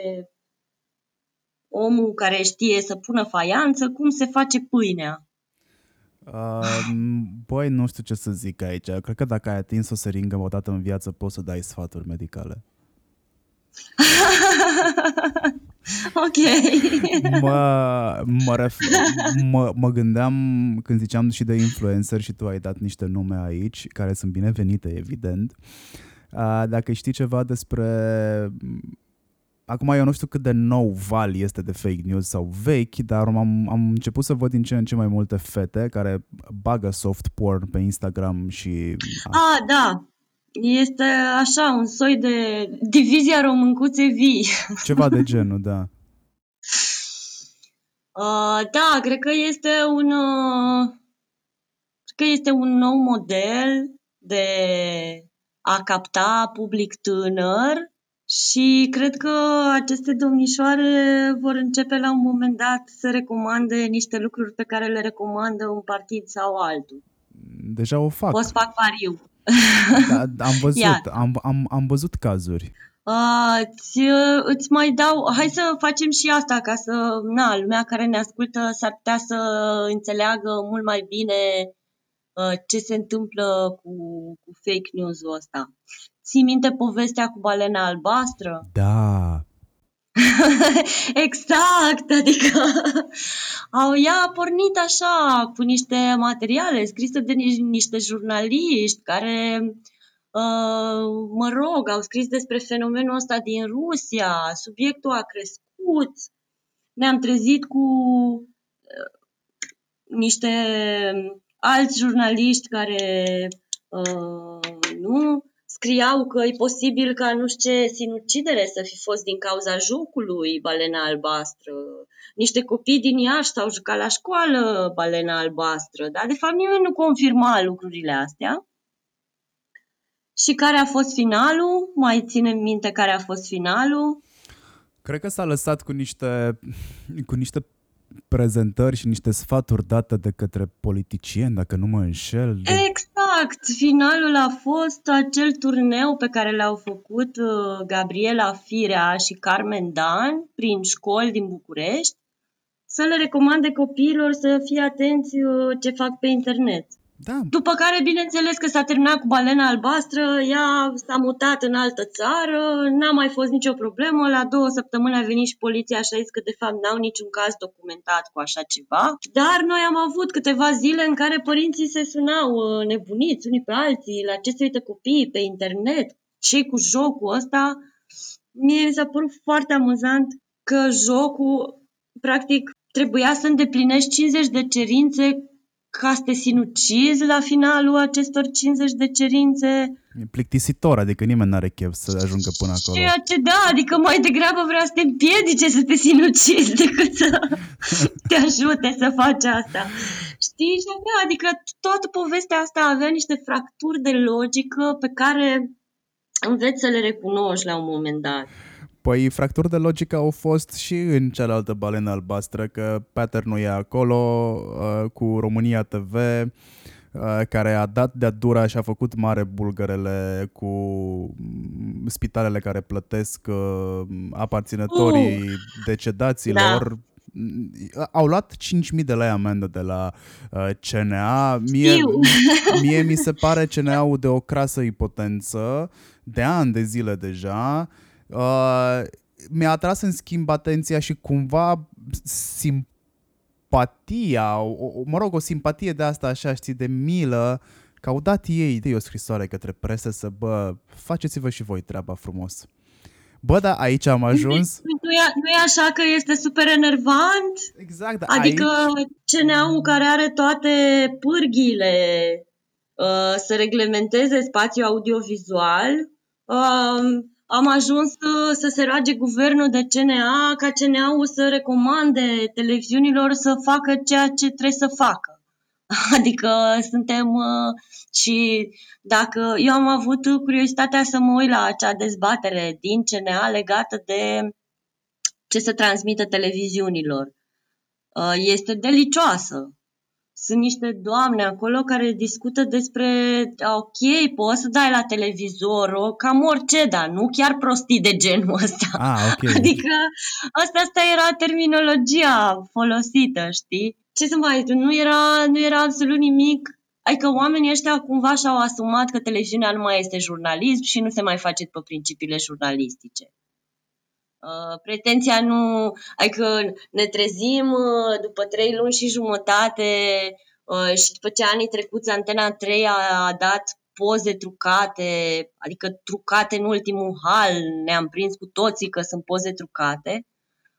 omul care știe să pună faianță cum se face pâinea. Uh, băi, nu știu ce să zic aici. Cred că dacă ai atins o seringă o dată în viață, poți să dai sfaturi medicale. [laughs] [laughs] ok. Mă, mă, ref, mă, mă gândeam când ziceam și de influencer și tu ai dat niște nume aici, care sunt binevenite, evident. Uh, dacă știi ceva despre Acum eu nu știu cât de nou val este de fake news sau vechi, dar am, am început să văd din ce în ce mai multe fete care bagă soft porn pe Instagram și... Ah, da. Este așa, un soi de divizia româncuțe vii. [laughs] Ceva de genul, da. [laughs] Uh, da, cred că este un... Uh, cred că este un nou model de a capta public tânăr și cred că aceste domnișoare vor începe la un moment dat să recomande niște lucruri pe care le recomandă un partid sau altul. Deja o fac. Pot să fac pariu. Da, [laughs] am văzut, am, am, am văzut cazuri. Uh, îți, îți mai dau, hai să facem și asta ca să, na, lumea care ne ascultă s-ar putea să înțeleagă mult mai bine uh, ce se întâmplă cu, cu fake news-ul ăsta. Ții minte povestea cu balena albastră? Da. [laughs] exact, adică [laughs] au, ea a pornit așa cu niște materiale scrise de niște jurnaliști care Uh, mă rog, au scris despre fenomenul ăsta din Rusia, subiectul a crescut, ne-am trezit cu uh, niște alți jurnaliști care uh, nu scriau că e posibil ca nu știu ce sinucidere să fi fost din cauza jocului balena albastră. Niște copii din Iași s-au jucat la școală balena albastră, dar de fapt nimeni nu confirma lucrurile astea. Și care a fost finalul? Mai ținem minte care a fost finalul? Cred că s-a lăsat cu niște, cu niște prezentări și niște sfaturi date de către politicieni, dacă nu mă înșel. De... Exact! Finalul a fost acel turneu pe care l-au făcut uh, Gabriela Firea și Carmen Dan prin școli din București să le recomande copiilor să fie atenți uh, ce fac pe internet. Da. După care, bineînțeles că s-a terminat cu balena albastră, ea s-a mutat în altă țară, n-a mai fost nicio problemă, la două săptămâni a venit și poliția și a zis că de fapt n-au niciun caz documentat cu așa ceva. Dar noi am avut câteva zile în care părinții se sunau uh, nebuniți unii pe alții, la ce se uită copiii pe internet, ce cu jocul ăsta. Mie mi s-a părut foarte amuzant că jocul, practic, trebuia să îndeplinești 50 de cerințe ca să te sinucizi la finalul acestor 50 de cerințe. E plictisitor, adică nimeni nu are chef să ajungă până acolo. Ceea ce da, adică mai degrabă vrea să te împiedice să te sinucizi [laughs] decât să te ajute să faci asta. Știi? Și avea, adică toată povestea asta avea niște fracturi de logică pe care înveți să le recunoști la un moment dat. Păi fracturi de logică au fost și în cealaltă balenă albastră, că pattern e acolo uh, cu România TV, uh, care a dat de-a dura și a făcut mare bulgărele cu mm, spitalele care plătesc uh, aparținătorii uh, decedaților. Da au luat 5.000 de lei amendă de la uh, CNA. Mie, mie mi se pare CNA-ul de o crasă ipotență, de ani de zile deja. Uh, mi-a atras în schimb atenția și cumva simpatia, o, mă rog, o simpatie de asta așa, știi, de milă, că au dat ei de o scrisoare către presă să, bă, faceți-vă și voi treaba frumos. Bă, da, aici am ajuns. Nu e, nu e așa că este super enervant? Exact, da, Adică aici... CNA-ul care are toate pârghiile uh, să reglementeze spațiul audiovizual, uh, am ajuns să se roage guvernul de CNA ca CNA-ul să recomande televiziunilor să facă ceea ce trebuie să facă. [laughs] Adică suntem uh, și dacă eu am avut curiozitatea să mă uit la acea dezbatere din CNA legată de ce să transmită televiziunilor. Uh, este delicioasă. Sunt niște doamne acolo care discută despre, ok, poți să dai la televizor o, cam orice, dar nu chiar prostii de genul ăsta. Ah, okay. [laughs] Adică asta, asta era terminologia folosită, știi? Ce să mai nu era, nu era absolut nimic Adică oamenii ăștia cumva și-au asumat că televiziunea nu mai este jurnalism și nu se mai face pe principiile jurnalistice. Uh, pretenția nu, adică ne trezim uh, după trei luni și jumătate uh, și după ce anii trecuți Antena 3 a, a dat poze trucate, adică trucate în ultimul hal, ne-am prins cu toții că sunt poze trucate.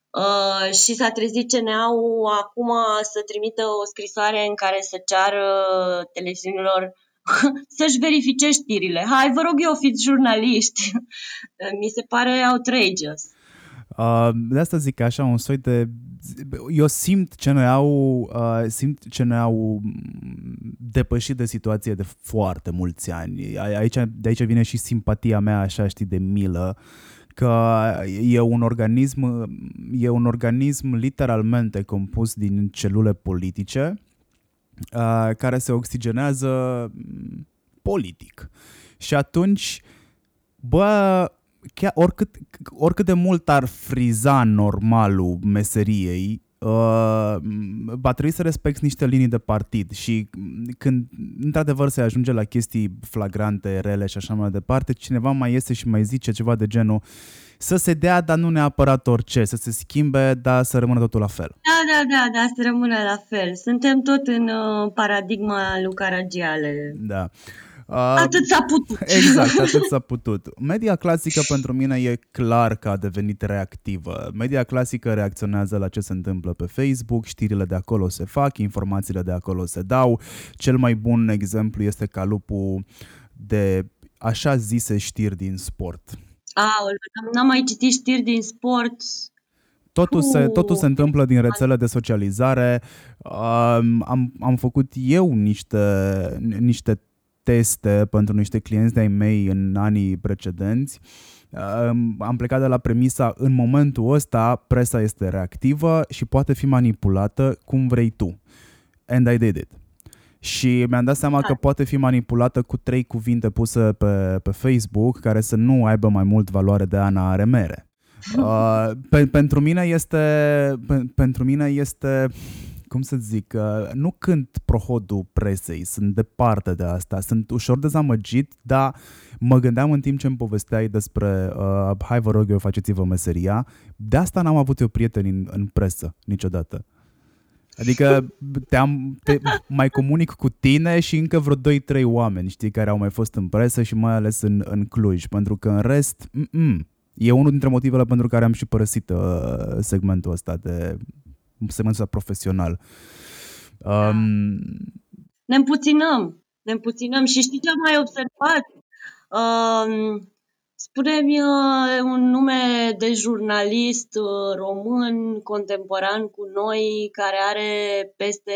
Uh, și s-a trezit CNA-ul acum să trimită o scrisoare în care să ceară televiziunilor [laughs] să-și verifice știrile. Hai, vă rog eu, fiți jurnaliști. [laughs] Mi se pare outrageous. Uh, de asta zic așa, un soi de... Eu simt CNA-ul, uh, simt CNA-ul depășit de situație de foarte mulți ani. Aici, de aici vine și simpatia mea, așa, știi, de milă, că e un organism, e un organism literalmente compus din celule politice uh, care se oxigenează mm, politic. Și atunci, bă, chiar oricât, oricât de mult ar friza normalul meseriei, uh, va trebui să respecti niște linii de partid și când într-adevăr se ajunge la chestii flagrante, rele și așa mai departe, cineva mai iese și mai zice ceva de genul să se dea, dar nu neapărat orice, să se schimbe, dar să rămână totul la fel. Da, da, da, da, să rămână la fel. Suntem tot în uh, paradigma lui Caragiale. Da. Uh, atât s-a putut. Exact, [laughs] atât s-a putut. Media clasică pentru mine e clar că a devenit reactivă. Media clasică reacționează la ce se întâmplă pe Facebook, știrile de acolo se fac, informațiile de acolo se dau. Cel mai bun exemplu este calupul de așa zise știri din sport. Aoleu, n-am mai citit știri din sport, Totul se, totul se întâmplă din rețele de socializare. Um, am, am făcut eu niște, niște teste pentru niște clienți de-ai mei în anii precedenți. Am plecat de la premisa, în momentul ăsta, presa este reactivă și poate fi manipulată cum vrei tu. And I did it. Și mi-am dat seama că poate fi manipulată cu trei cuvinte puse pe, pe Facebook care să nu aibă mai mult valoare de Ana are mere. [laughs] Uh, pe, pentru mine este pe, pentru mine este cum să zic, uh, nu cânt prohodul presei, sunt departe de asta, sunt ușor dezamăgit, dar mă gândeam în timp ce îmi povesteai despre uh, hai vă rog eu, faceți-vă meseria, de asta n-am avut eu prieteni în, în presă niciodată. Adică te-am, te, mai comunic cu tine și încă vreo 2-3 oameni, știi, care au mai fost în presă și mai ales în, în Cluj, pentru că în rest, mm-mm, e unul dintre motivele pentru care am și părăsit uh, segmentul ăsta de segmentul ăsta profesional. Um, ne împuținăm, ne împuținăm și știi ce am mai observat? Um, Spune-mi uh, un nume de jurnalist uh, român contemporan cu noi care are peste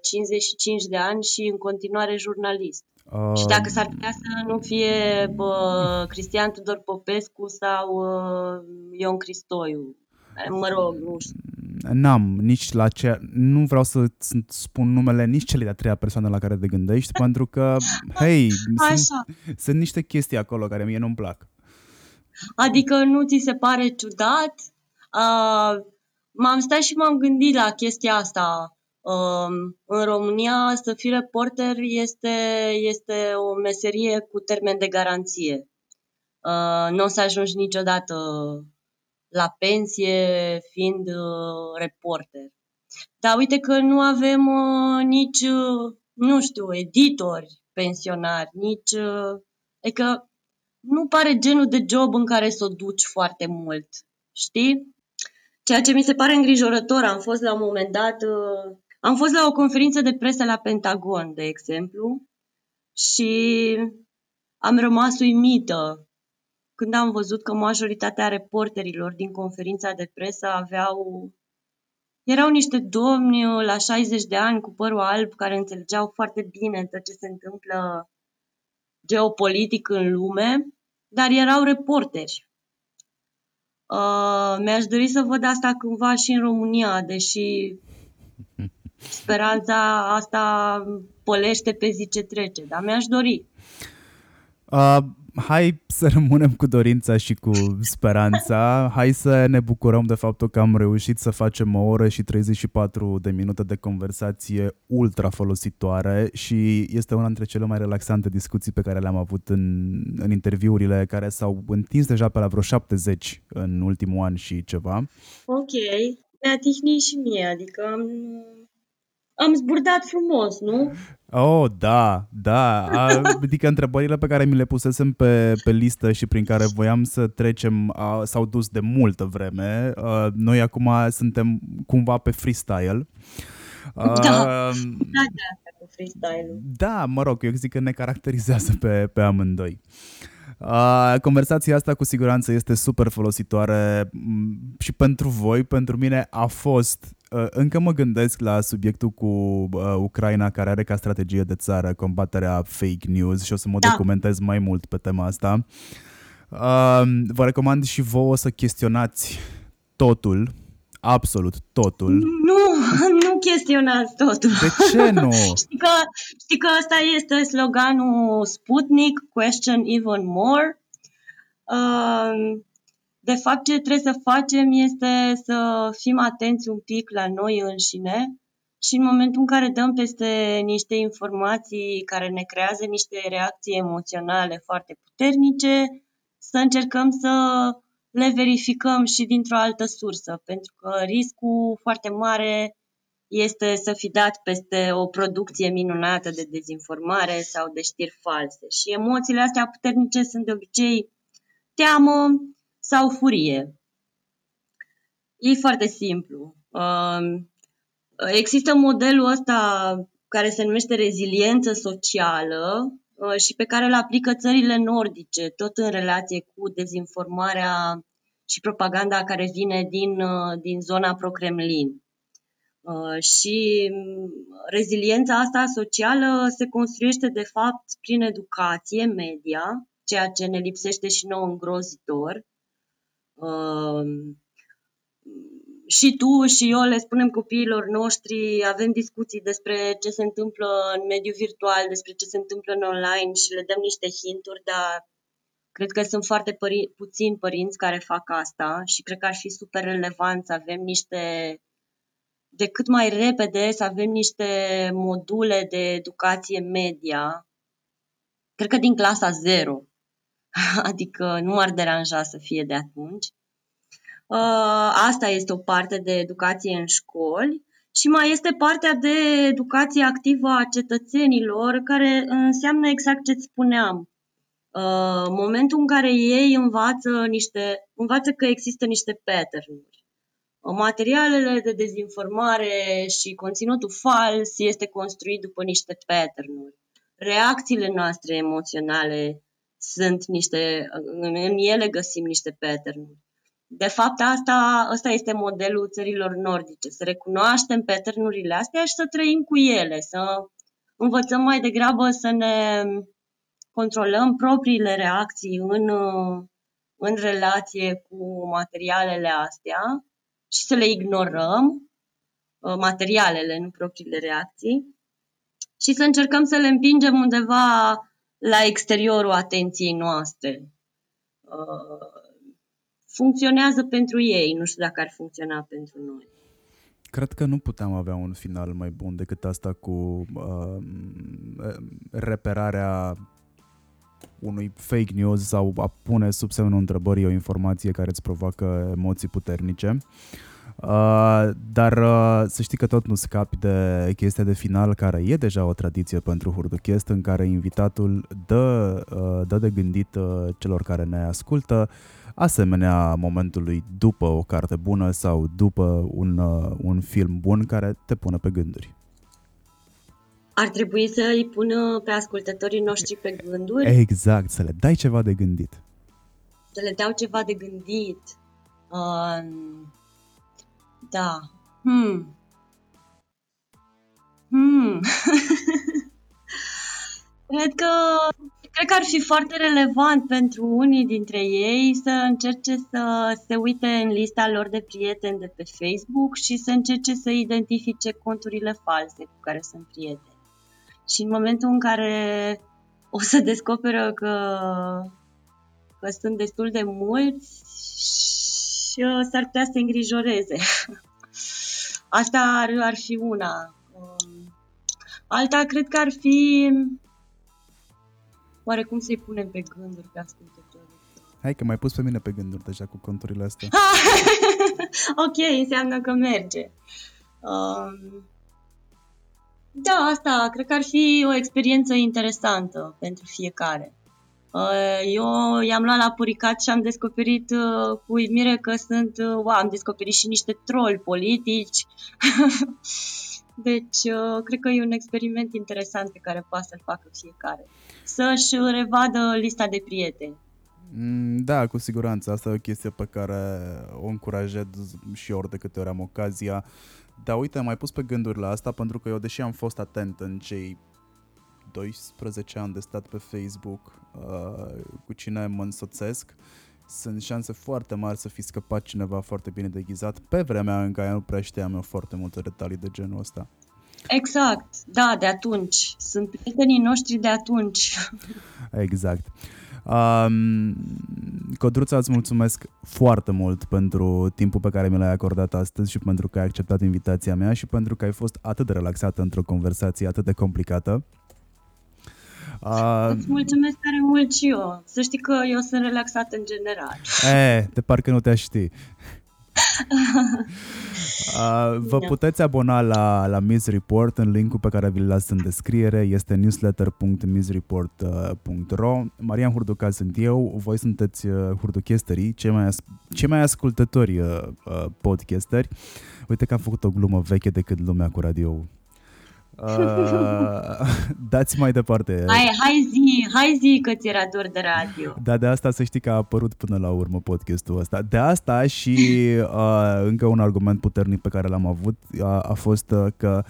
55 de ani și în continuare jurnalist. Uh, și dacă s-ar putea să nu fie bă, Cristian Tudor Popescu sau uh, Ion Cristoiu. Mă rog, nu știu. N-am nici la ce... Nu vreau să spun numele nici cele de-a treia persoană la care te gândești, [laughs] pentru că, hei, sunt, sunt niște chestii acolo care mie nu-mi plac. Adică nu ți se pare ciudat? Uh, m-am stat și m-am gândit la chestia asta. Uh, în România să fii reporter este, este o meserie cu termen de garanție. Uh, nu o să ajungi niciodată la pensie fiind uh, reporter. Dar uite că nu avem uh, nici, uh, nu știu, editori pensionari, nici... Uh, adică nu pare genul de job în care să o duci foarte mult, știi? Ceea ce mi se pare îngrijorător, am fost la un moment dat, uh, am fost la o conferință de presă la Pentagon, de exemplu, și am rămas uimită când am văzut că majoritatea reporterilor din conferința de presă aveau erau niște domni uh, la 60 de ani cu părul alb care înțelegeau foarte bine tot ce se întâmplă geopolitic în lume, dar erau reporteri. Uh, mi-aș dori să văd asta cândva și în România, deși speranța asta pălește pe zi ce trece, dar mi-aș dori. Uh, hai să rămânem cu dorința și cu speranța. Hai să ne bucurăm de faptul că am reușit să facem o oră și 34 de minute de conversație ultra folositoare și este una dintre cele mai relaxante discuții pe care le-am avut în, în interviurile care s-au întins deja pe la vreo 70 în ultimul an și ceva. Ok, mi-a tihnit și mie, adică am am zburdat frumos, nu? Oh, da, da. Adică întrebările pe care mi le pusesem pe, pe listă și prin care voiam să trecem a, s-au dus de multă vreme. A, noi acum suntem cumva pe freestyle. A, da, da, da, cu freestyle Da, mă rog, eu zic că ne caracterizează pe, pe amândoi. Uh, conversația asta cu siguranță este super folositoare și pentru voi, pentru mine a fost Uh, încă mă gândesc la subiectul cu uh, Ucraina care are ca strategie de țară combaterea fake news și o să mă da. documentez mai mult pe tema asta. Uh, vă recomand și vouă să chestionați totul, absolut totul. Nu, nu chestionați totul. De ce nu? [laughs] știi, că, știi că asta este sloganul Sputnik, question even more. Uh, de fapt, ce trebuie să facem este să fim atenți un pic la noi înșine și în momentul în care dăm peste niște informații care ne creează niște reacții emoționale foarte puternice, să încercăm să le verificăm și dintr-o altă sursă, pentru că riscul foarte mare este să fi dat peste o producție minunată de dezinformare sau de știri false. Și emoțiile astea puternice sunt de obicei teamă sau furie. E foarte simplu. Um, există modelul ăsta care se numește reziliență socială uh, și pe care îl aplică țările nordice, tot în relație cu dezinformarea și propaganda care vine din, uh, din zona pro-Kremlin. Uh, și mm, reziliența asta socială se construiește de fapt prin educație media, ceea ce ne lipsește și nou îngrozitor. Uh, și tu și eu le spunem copiilor noștri, avem discuții despre ce se întâmplă în mediul virtual, despre ce se întâmplă în online și le dăm niște hinturi, dar cred că sunt foarte pări- puțini părinți care fac asta și cred că ar fi super relevant să avem niște de cât mai repede să avem niște module de educație media, cred că din clasa 0, [laughs] adică nu m-ar deranja să fie de atunci. Uh, asta este o parte de educație în școli și mai este partea de educație activă a cetățenilor, care înseamnă exact ce spuneam. Uh, momentul în care ei învață, niște, învață că există niște pattern materialele de dezinformare și conținutul fals este construit după niște pattern-uri. Reacțiile noastre emoționale sunt niște, în ele găsim niște pattern-uri. De fapt, asta, asta este modelul țărilor nordice, să recunoaștem pattern-urile astea și să trăim cu ele, să învățăm mai degrabă să ne controlăm propriile reacții în, în relație cu materialele astea și să le ignorăm, uh, materialele, nu propriile reacții, și să încercăm să le împingem undeva la exteriorul atenției noastre. Uh, funcționează pentru ei, nu știu dacă ar funcționa pentru noi. Cred că nu puteam avea un final mai bun decât asta cu uh, reperarea unui fake news sau a pune sub semnul întrebării o informație care îți provoacă emoții puternice. Uh, dar uh, să știi că tot nu scapi de chestia de final care e deja o tradiție pentru Hurduchest în care invitatul dă, uh, dă de gândit uh, celor care ne ascultă asemenea momentului după o carte bună sau după un, uh, un film bun care te pune pe gânduri. Ar trebui să îi pună pe ascultătorii noștri pe gânduri? Exact, să le dai ceva de gândit. Să le dau ceva de gândit. Uh, da. Hmm. Hmm. [laughs] Cred că cred că ar fi foarte relevant pentru unii dintre ei să încerce să se uite în lista lor de prieteni de pe Facebook și să încerce să identifice conturile false cu care sunt prieteni. Și în momentul în care o să descoperă că, că sunt destul de mulți și uh, s-ar putea să se îngrijoreze. [laughs] Asta ar, ar fi una. Um, alta cred că ar fi oarecum să-i punem pe gânduri pe ascultători. Hai că mai pus pe mine pe gânduri deja cu conturile astea. [laughs] ok, înseamnă că merge. Um, da, asta cred că ar fi o experiență interesantă pentru fiecare. Uh, eu i-am luat la puricat și am descoperit uh, cu uimire că sunt, uh, wow, am descoperit și niște troli politici. [laughs] deci, cred că e un experiment interesant pe care poate să-l facă fiecare. Să-și revadă lista de prieteni. Mm, da, cu siguranță. Asta e o chestie pe care o încurajez și ori de câte ori am ocazia. Dar uite, am mai pus pe gânduri la asta pentru că eu, deși am fost atent în cei 12 ani de stat pe Facebook uh, cu cine mă însoțesc, sunt șanse foarte mari să fi scăpat cineva foarte bine deghizat pe vremea în care nu prea știam eu foarte multe detalii de genul ăsta. Exact, da, de atunci. Sunt prietenii noștri de atunci. [laughs] Exact. Um, Codruța, îți mulțumesc foarte mult pentru timpul pe care mi l-ai acordat astăzi și pentru că ai acceptat invitația mea și pentru că ai fost atât de relaxată într-o conversație atât de complicată. Uh, Îți mulțumesc tare mult și eu. Să știi că eu sunt relaxat în general. E, de parcă nu te ști. Uh, vă da. puteți abona la, la Miss Report în linkul pe care vi-l las în descriere. Este newsletter.missreport.ro Marian Hurduca sunt eu, voi sunteți uh, hurduchesterii, cei mai, as- cei mai ascultători uh, uh, podcasteri. Uite că am făcut o glumă veche decât lumea cu radio Uh, [laughs] dați mai departe. Hai, hai zi, hai zi că ți era dor de radio. Da, de asta să știi că a apărut până la urmă podcastul ăsta. De asta și uh, încă un argument puternic pe care l-am avut uh, a fost uh, că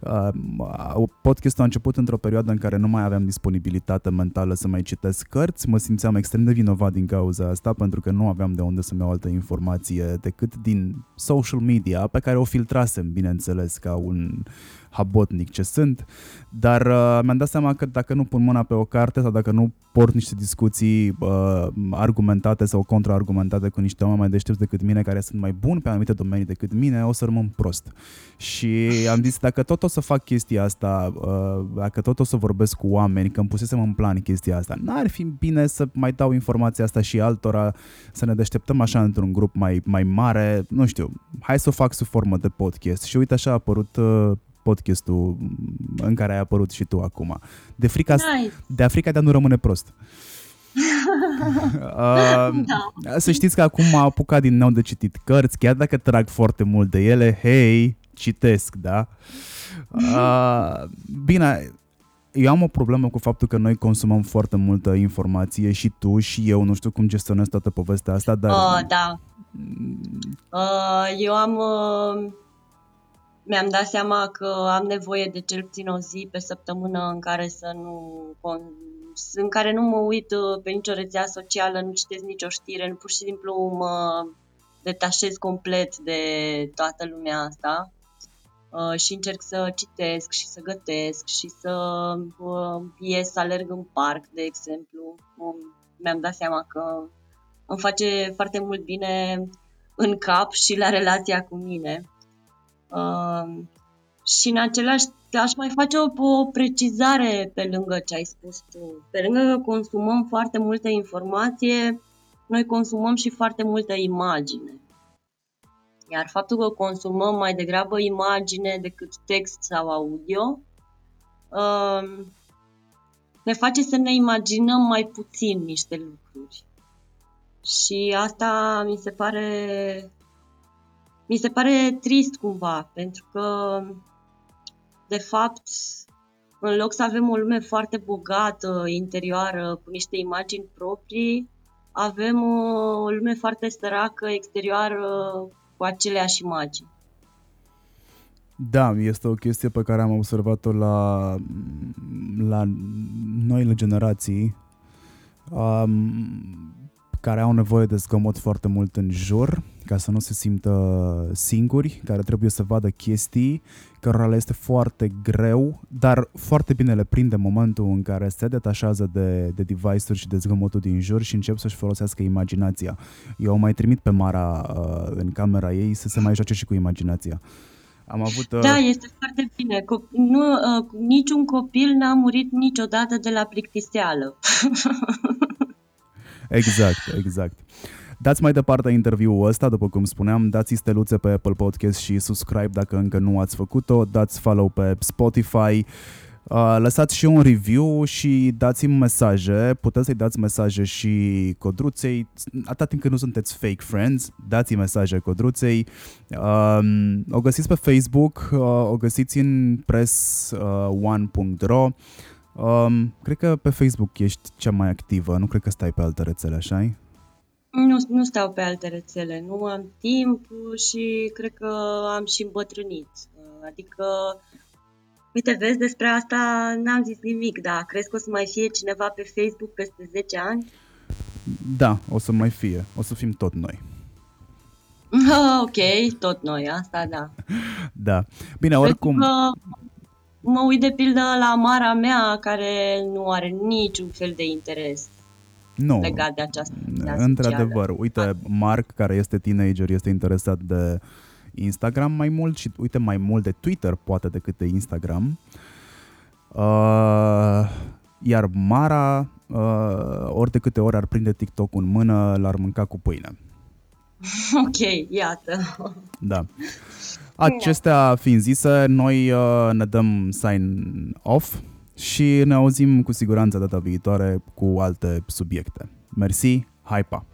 uh, podcastul a început într-o perioadă în care nu mai aveam disponibilitate mentală să mai citesc cărți. Mă simțeam extrem de vinovat din cauza asta pentru că nu aveam de unde să-mi iau altă informație decât din social media pe care o filtrasem, bineînțeles, ca un habotnic ce sunt, dar uh, mi-am dat seama că dacă nu pun mâna pe o carte sau dacă nu port niște discuții uh, argumentate sau contraargumentate cu niște oameni mai deștepți decât mine, care sunt mai buni pe anumite domenii decât mine, o să rămân prost. Și am zis, dacă tot o să fac chestia asta, uh, dacă tot o să vorbesc cu oameni, că îmi pusesem în plan chestia asta, n-ar fi bine să mai dau informația asta și altora, să ne deșteptăm așa într-un grup mai, mai mare, nu știu, hai să o fac sub formă de podcast. Și uite așa a apărut uh, podcastul în care ai apărut și tu acum. De frica, nice. de Africa de a nu rămâne prost. [laughs] uh, da. Să știți că acum m-a apucat din nou de citit cărți, chiar dacă trag foarte mult de ele, hei, citesc, da? Uh, bine, eu am o problemă cu faptul că noi consumăm foarte multă informație și tu și eu, nu știu cum gestionez toată povestea asta, dar... Uh, da. Uh, eu am... Uh mi-am dat seama că am nevoie de cel puțin o zi pe săptămână în care să nu în care nu mă uit uh, pe nicio rețea socială, nu citesc nicio știre, nu pur și simplu mă detașez complet de toată lumea asta uh, și încerc să citesc și să gătesc și să uh, ies să alerg în parc, de exemplu. Um, mi-am dat seama că îmi face foarte mult bine în cap și la relația cu mine. Uh, și în același aș mai face o, o precizare pe lângă ce ai spus tu. Pe lângă că consumăm foarte multă informație, noi consumăm și foarte multă imagine. Iar faptul că consumăm mai degrabă imagine decât text sau audio uh, ne face să ne imaginăm mai puțin niște lucruri. Și asta mi se pare mi se pare trist cumva, pentru că, de fapt, în loc să avem o lume foarte bogată, interioară, cu niște imagini proprii, avem o lume foarte săracă, exterioară, cu aceleași imagini. Da, este o chestie pe care am observat-o la, la noile generații. Um, care au nevoie de zgomot foarte mult în jur, ca să nu se simtă singuri, care trebuie să vadă chestii, cărora le este foarte greu, dar foarte bine le prinde momentul în care se detașează de, de device-uri și de zgomotul din jur și încep să-și folosească imaginația. Eu o mai trimit pe Mara uh, în camera ei să se mai joace și cu imaginația. Am avut... Uh... Da, este foarte bine. Co- nu, uh, niciun copil n-a murit niciodată de la plictiseală. [laughs] Exact, exact. Dați mai departe interviul ăsta, după cum spuneam, dați steluțe pe Apple Podcast și subscribe dacă încă nu ați făcut-o, dați follow pe Spotify, Uh, lăsați și un review și dați-mi mesaje, puteți să-i dați mesaje și Codruței, atât timp cât nu sunteți fake friends, dați-i mesaje Codruței. Uh, o găsiți pe Facebook, uh, o găsiți în press1.ro. Uh, Um, cred că pe Facebook ești cea mai activă, nu cred că stai pe alte rețele, așa Nu, nu stau pe alte rețele, nu am timp și cred că am și îmbătrânit. Adică, uite, vezi, despre asta n-am zis nimic, dar crezi că o să mai fie cineva pe Facebook peste 10 ani? Da, o să mai fie. O să fim tot noi. [laughs] ok, tot noi, asta da. Da. Bine, oricum... Că mă uit de pildă la Mara mea, care nu are niciun fel de interes nu, legat de această Într-adevăr, uite, Mark, care este teenager, este interesat de Instagram mai mult și, uite, mai mult de Twitter, poate, decât de Instagram. Uh, iar Mara, uh, ori de câte ori ar prinde TikTok în mână, l-ar mânca cu pâine. [laughs] Ok, iată. Da. Acestea fiind zise, noi uh, ne dăm sign off și ne auzim cu siguranță data viitoare cu alte subiecte. Mersi, hai pa!